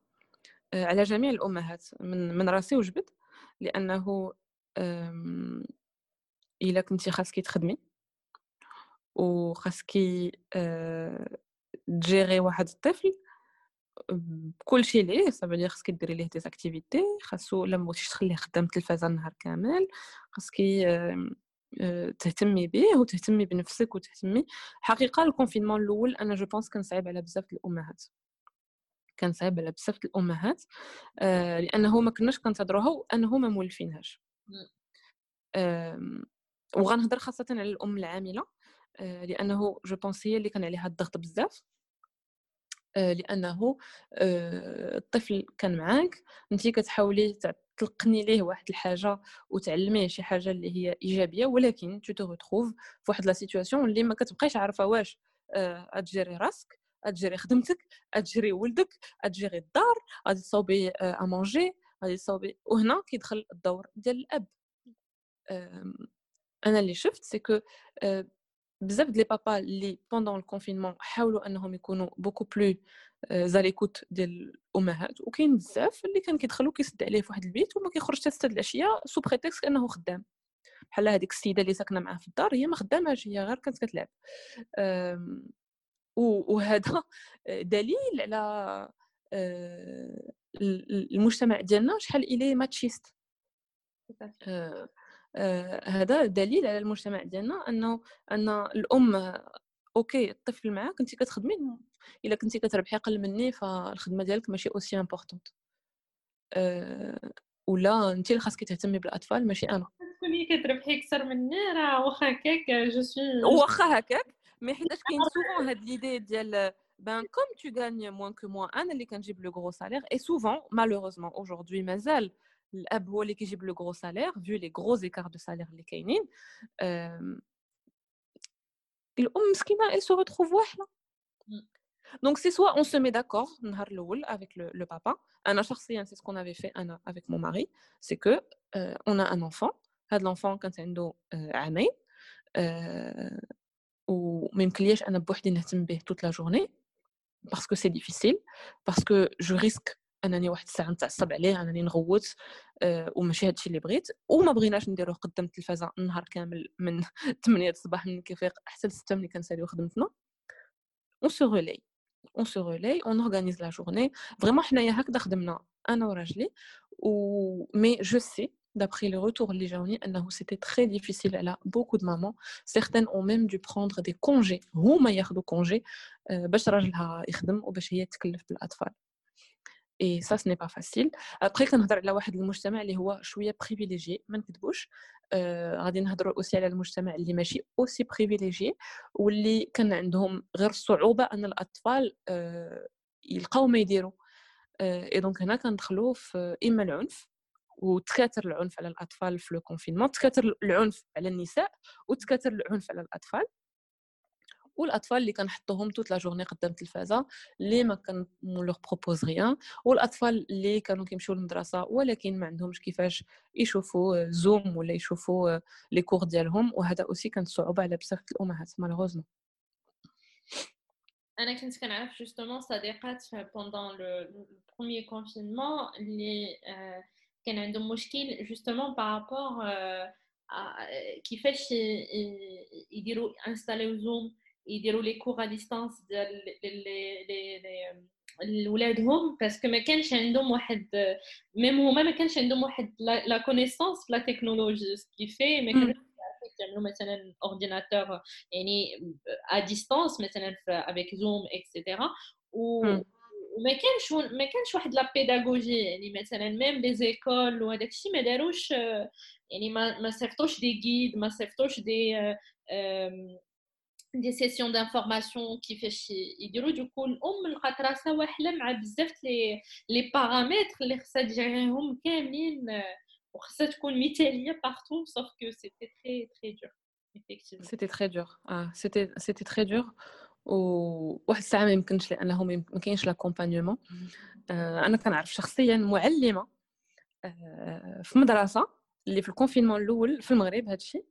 آه، على جميع الأمهات من من راسي وجبد لأنه إلا كنتي خاصكي تخدمي وخاصكي آه، te gérer واحد الطفل بكل شيء ليه صافي خاصك ديري ليه des activités خاصو لا مبغيتيش تخليه خدام التلفازة النهار كامل خاصكي آه، تهتمي به وتهتمي بنفسك وتهتمي. حقيقة ال confinement الأول أنا je pense كان صعيب على بزاف الأمهات. كان صعيب على بزاف الأمهات آه، لأنه ما كناش كنتظروها وانه ما مولفينهاش وغنهضر خاصة على الأم العاملة آه، لأنه je pense هي اللي كان عليها الضغط بزاف آه، لأنه آه، الطفل كان معاك انت كتحاولي تلقني ليه واحد الحاجة وتعلميه شي حاجة اللي هي إيجابية ولكن tu te في واحد la situation اللي ما كتبقايش عارفة واش أتجيري راسك أتجيري خدمتك أتجيري ولدك أتجيري الدار غادي تصوبي à manger غادي تصوبي وهنا كيدخل الدور ديال الأب. أنا اللي شفت c'est que بزاف ديال les papas اللي pendant ال confinement حاولوا إنهم يكونوا beaucoup plus à l'écoute ديال الأمهات وكاين بزاف اللي كان كيدخلوا كيسد عليه في واحد البيت وما كيخرجش حتى العشية sous prétexte انه خدام. بحال هذيك السيدة اللي ساكنة معاه في الدار هي ما خداماش هي غير كانت كتلعب. وهذا دليل على المجتمع ديالنا شحال il est machiste آه، هذا دليل على المجتمع ديالنا انه أن الأم OK الطفل معاك انت كتخدمي إلا كنتي كتربحي أقل مني فالخدمة ديالك ماشي aussi importante أه ولا انت اللي خاصك تهتمي بالأطفال ماشي أنا. تكوني كتربحي أكثر مني راه واخا هكاك je suis واخا هكاك mais حيتاش كاين souvent هاد l'idée ديال ben comme tu gagnes moins que moi أنا اللي كنجيب le gros salaire et souvent malheureusement aujourd'hui مازال الاب هو اللي كيجيب لو غرو سالير فيو لي غرو زيكار دو سالير اللي كاينين الام مسكينه elle se retrouve واحده Donc c'est soit on se met d'accord نهار الاول avec le, le papa انا شخصيا c'est ce qu'on avait fait انا avec mon mari c'est que euh, on a un enfant هذا l'enfant كانت عنده euh, عامين euh, وما يمكنليش انا بوحدي نهتم به toute la journée parce que c'est difficile parce que je risque أنني واحد الساعة نتعصب عليه أنني نغوت أه وماشي هادشي اللي بغيت وما بغيناش نديروه قدام التلفازة النهار كامل من 8 الصباح من كيفيق حتى 6 ملي كنساليو خدمتنا. on se relaie on se relaie on organise la journée vraiment حنايا هكذا خدمنا أنا وراجلي و mais je sais d'après les retours اللي جاوني أنه c'était très difficile على beaucoup de mamans certaines ont même dû prendre des congés هما ياخذوا congé باش راجلها يخدم وباش هي تكلف بالأطفال. et ça ce n'est pas facile après كنهضر على واحد المجتمع اللي هو شوية privilégié ما نكذبوش. آه غادي نهضروا aussi على المجتمع اللي ماشي aussi privilégié واللي كان عندهم غير الصعوبه أن الأطفال آه يلقاو ما يديروا et donc هنا كندخلوا في إما العنف وتكاثر العنف على الأطفال في le confinement تكاثر العنف على النساء وتكاثر العنف على الأطفال. والأطفال اللي كنحطوهم toute la journée قدام التلفازة اللي ما كان leur propose rien. والأطفال اللي كانوا كيمشيو للمدرسة ولكن ما عندهمش كيفاش يشوفوا Zoom ولا يشوفوا les cours ديالهم وهذا aussi كانت صعوبه على بزاف الأمهات malheureusement أنا كنت كنعرف justement صديقات pendant le premier confinement اللي كان عندهم مشكل justement par rapport كيفاش يديروا انستاليو Zoom يديروا les cours à distance ديال لولادهم parce que ما كانش عندهم واحد même هما ما كانش عندهم واحد la connaissance في la technologie ce qui fait ما كانش يعملوا مثلا ordinateur يعني à distance مثلا avec Zoom et cetera و وما كانش ما كانش واحد la pédagogie يعني مثلا même les écoles وهداك الشيء ما داروش يعني ما ما صيفطوش des guides ما صيفطوش des des sessions d'information كيفاش يديروا donc الام لقات راسها واحله مع بزاف les les paramètres اللي خصها تجريهم كاملين وخصها تكون مثاليه partout sauf que c'était très très dur c'était très dur آه c'était c'était très dur وواحد الساعة ما يمكنش لأنه ما كاينش l'accompagnement آه أنا كنعرف شخصيا معلمه آه في مدرسه اللي في ال confinement الأول في المغرب هادشي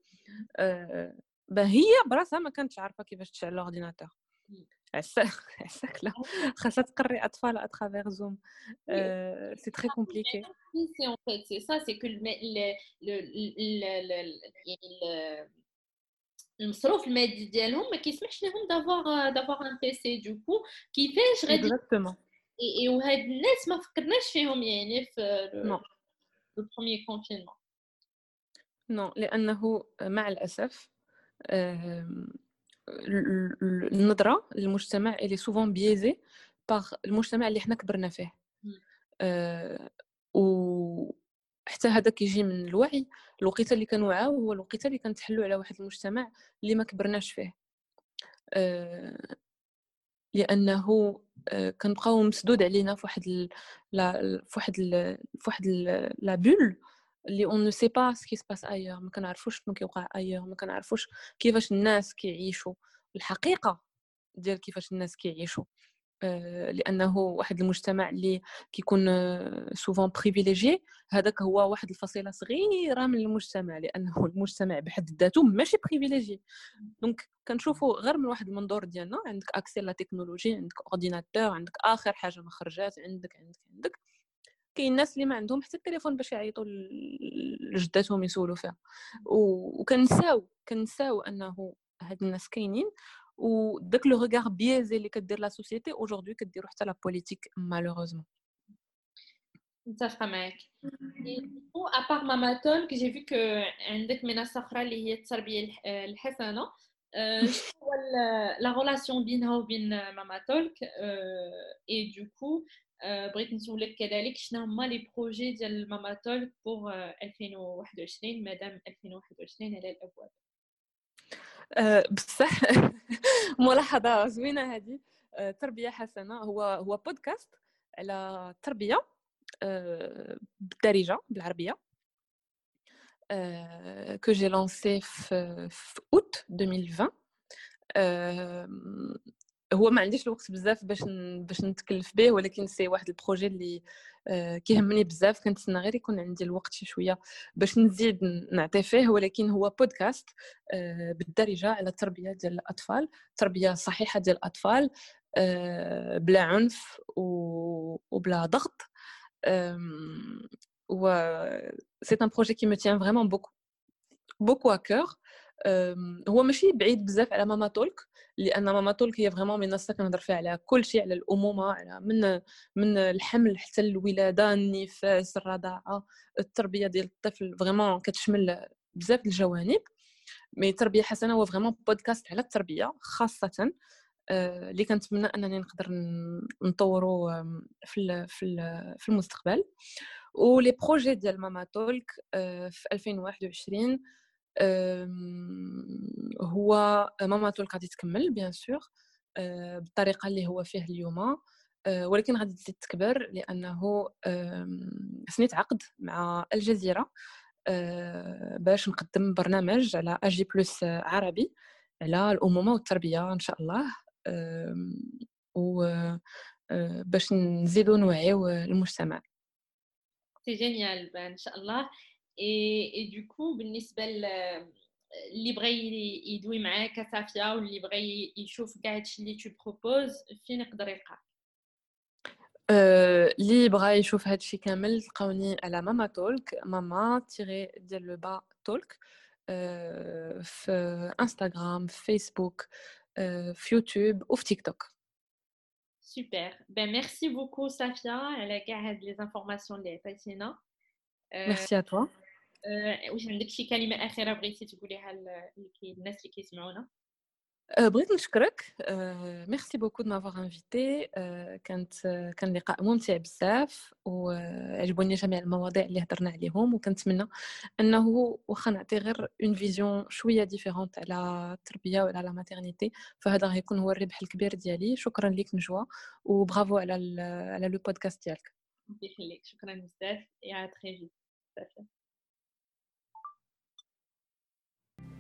آه هي براسها ما كانتش عارفة كيفاش تشعل ال ordinateur عساك لا. خاصها تقري أطفال à travers Zoom c'est très compliqué c'est en fait c'est ça c'est que المصروف المادي ديالهم ما كيسمحش لهم d'avoir d'avoir un PC donc كيفاش غادي exactement وهاد الناس ما فكرناش فيهم يعني في le premier confinement non لأنه مع الأسف النظره للمجتمع اللي souvent biaisée par المجتمع اللي حنا كبرنا فيه. أه و حتى هذا كيجي من الوعي. الوقيتة اللي كنوعاو هو الوقيتة اللي كنتحلوا على واحد المجتمع اللي ما كبرناش فيه. أه لأنه أه كنبقاو مسدود علينا في واحد ال... في واحد ال... في واحد la bulle اللي on ne sait pas ce qui se passe ailleurs ما كنعرفوش شنو كيوقع ailleurs ما كنعرفوش كيفاش الناس كيعيشوا. الحقيقة ديال كيفاش الناس كيعيشوا. لأنه واحد المجتمع اللي كيكون souvent privilégié هذاك هو واحد الفصيلة صغيرة من المجتمع لأنه المجتمع بحد ذاته ماشي privilégié donc كنشوفوا غير من واحد المنظور ديالنا عندك accès à la technologie عندك ordinateur عندك آخر حاجة ما خرجات عندك عندك عندك. كاين الناس اللي ما عندهم حتى التليفون باش يعيطوا لجداتهم يسولوا فيها. وكنساو كنساو أنه هاد الناس كاينين وداك le regard biaisé اللي كدير la société aujourd'hui كديرو حتى la politique malheureusement. متفقة معاك. و à part Mama Talk j'ai vu que عندك منصة أخرى اللي هي التربية الحسنة شنو la relation بينها وبين Mama Talk et donc بغيت نسولك كذلك شنو هما les projets ديال Mama Talk pour 2021 مادام 2021 على الأبواب. بصح. ملاحظة زوينة هذه تربية حسنة. هو هو بودكاست على التربيه بالدارجة بالعربية. que j'ai lancé في août 2020 هو ما عنديش الوقت بزاف باش باش نتكلف به ولكن c'est واحد ال projet اللي آه كيهمني بزاف. كنتسنى غير يكون عندي الوقت شي شوية باش نزيد نعطي فيه ولكن هو بودكاست آه بالدارجه على التربية ديال الأطفال. تربية صحيحة ديال الأطفال آه بلا عنف وبلا ضغط. و c'est un projet qui me tient vraiment beaucoup beaucoup à cœur ماشي بعيد بزاف على ماما تولك لأن ماما تولك هي vraiment منصه كنهضر فيها على كل شيء على الأمومة على من من الحمل حتى الولادة النفاس الرضاعة التربية ديال الطفل vraiment كتشمل بزاف الجوانب. mais تربية حسنة هو vraiment بودكاست على التربية خاصة اللي كنتمنى أنني نقدر نطورو في في في المستقبل. و les projets ديال ماما تولك في 2021 هو ماما تولك غادي تكمل bien sûr بالطريقة اللي هو فيه اليوم. ولكن غادي تزيد تكبر لأنه سنيت عقد مع الجزيرة باش نقدم برنامج على أجي بلس عربي على الامومه والتربية إن شاء الله. و باش نزيدو نوعيو المجتمع. c'est génial إن شاء الله. et du coup بالنسبة اللي بغى يدوي معاك صافيه واللي بغى يشوف كاع هادشي اللي tu proposes فين يقدر يلقاك اللي بغى يشوف هادشي كامل تلقاوني على ماما تولك ماما tiret ديال le bas تولك في انستغرام في فيسبوك في يوتيوب وفي تيك توك super ben merci beaucoup صافيا على كاع هاد les informations اللي عطيتينا merci à toi واش عندك شي كلمة أخيرة بغيتي تقوليها للناس اللي كيسمعونا؟ بغيت نشكرك. merci beaucoup de m'avoir invitée كانت كان لقاء ممتع بزاف وعجبوني جميع المواضيع اللي هضرنا عليهم وكنتمنى أنه واخا نعطي غير une vision شوية différente على التربية وعلى la maternité فهذا غيكون هو الربح الكبير ديالي. شكرا ليك نجوى وبرافو على على le podcast ديالك. يخليك. شكرا بزاف يا تري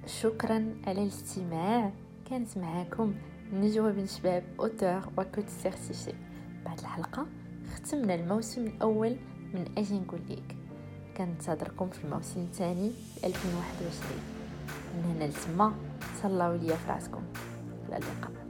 شكرا على الاستماع. كانت معاكم نجوى بن شباب auteure و coach certifiée بهاد الحلقة ختمنا الموسم الأول من أجي نقول ليك. كنتظركم في الموسم الثاني 2021 من هنا لتما تهلاو ليا في راسكم. إلى اللقاء.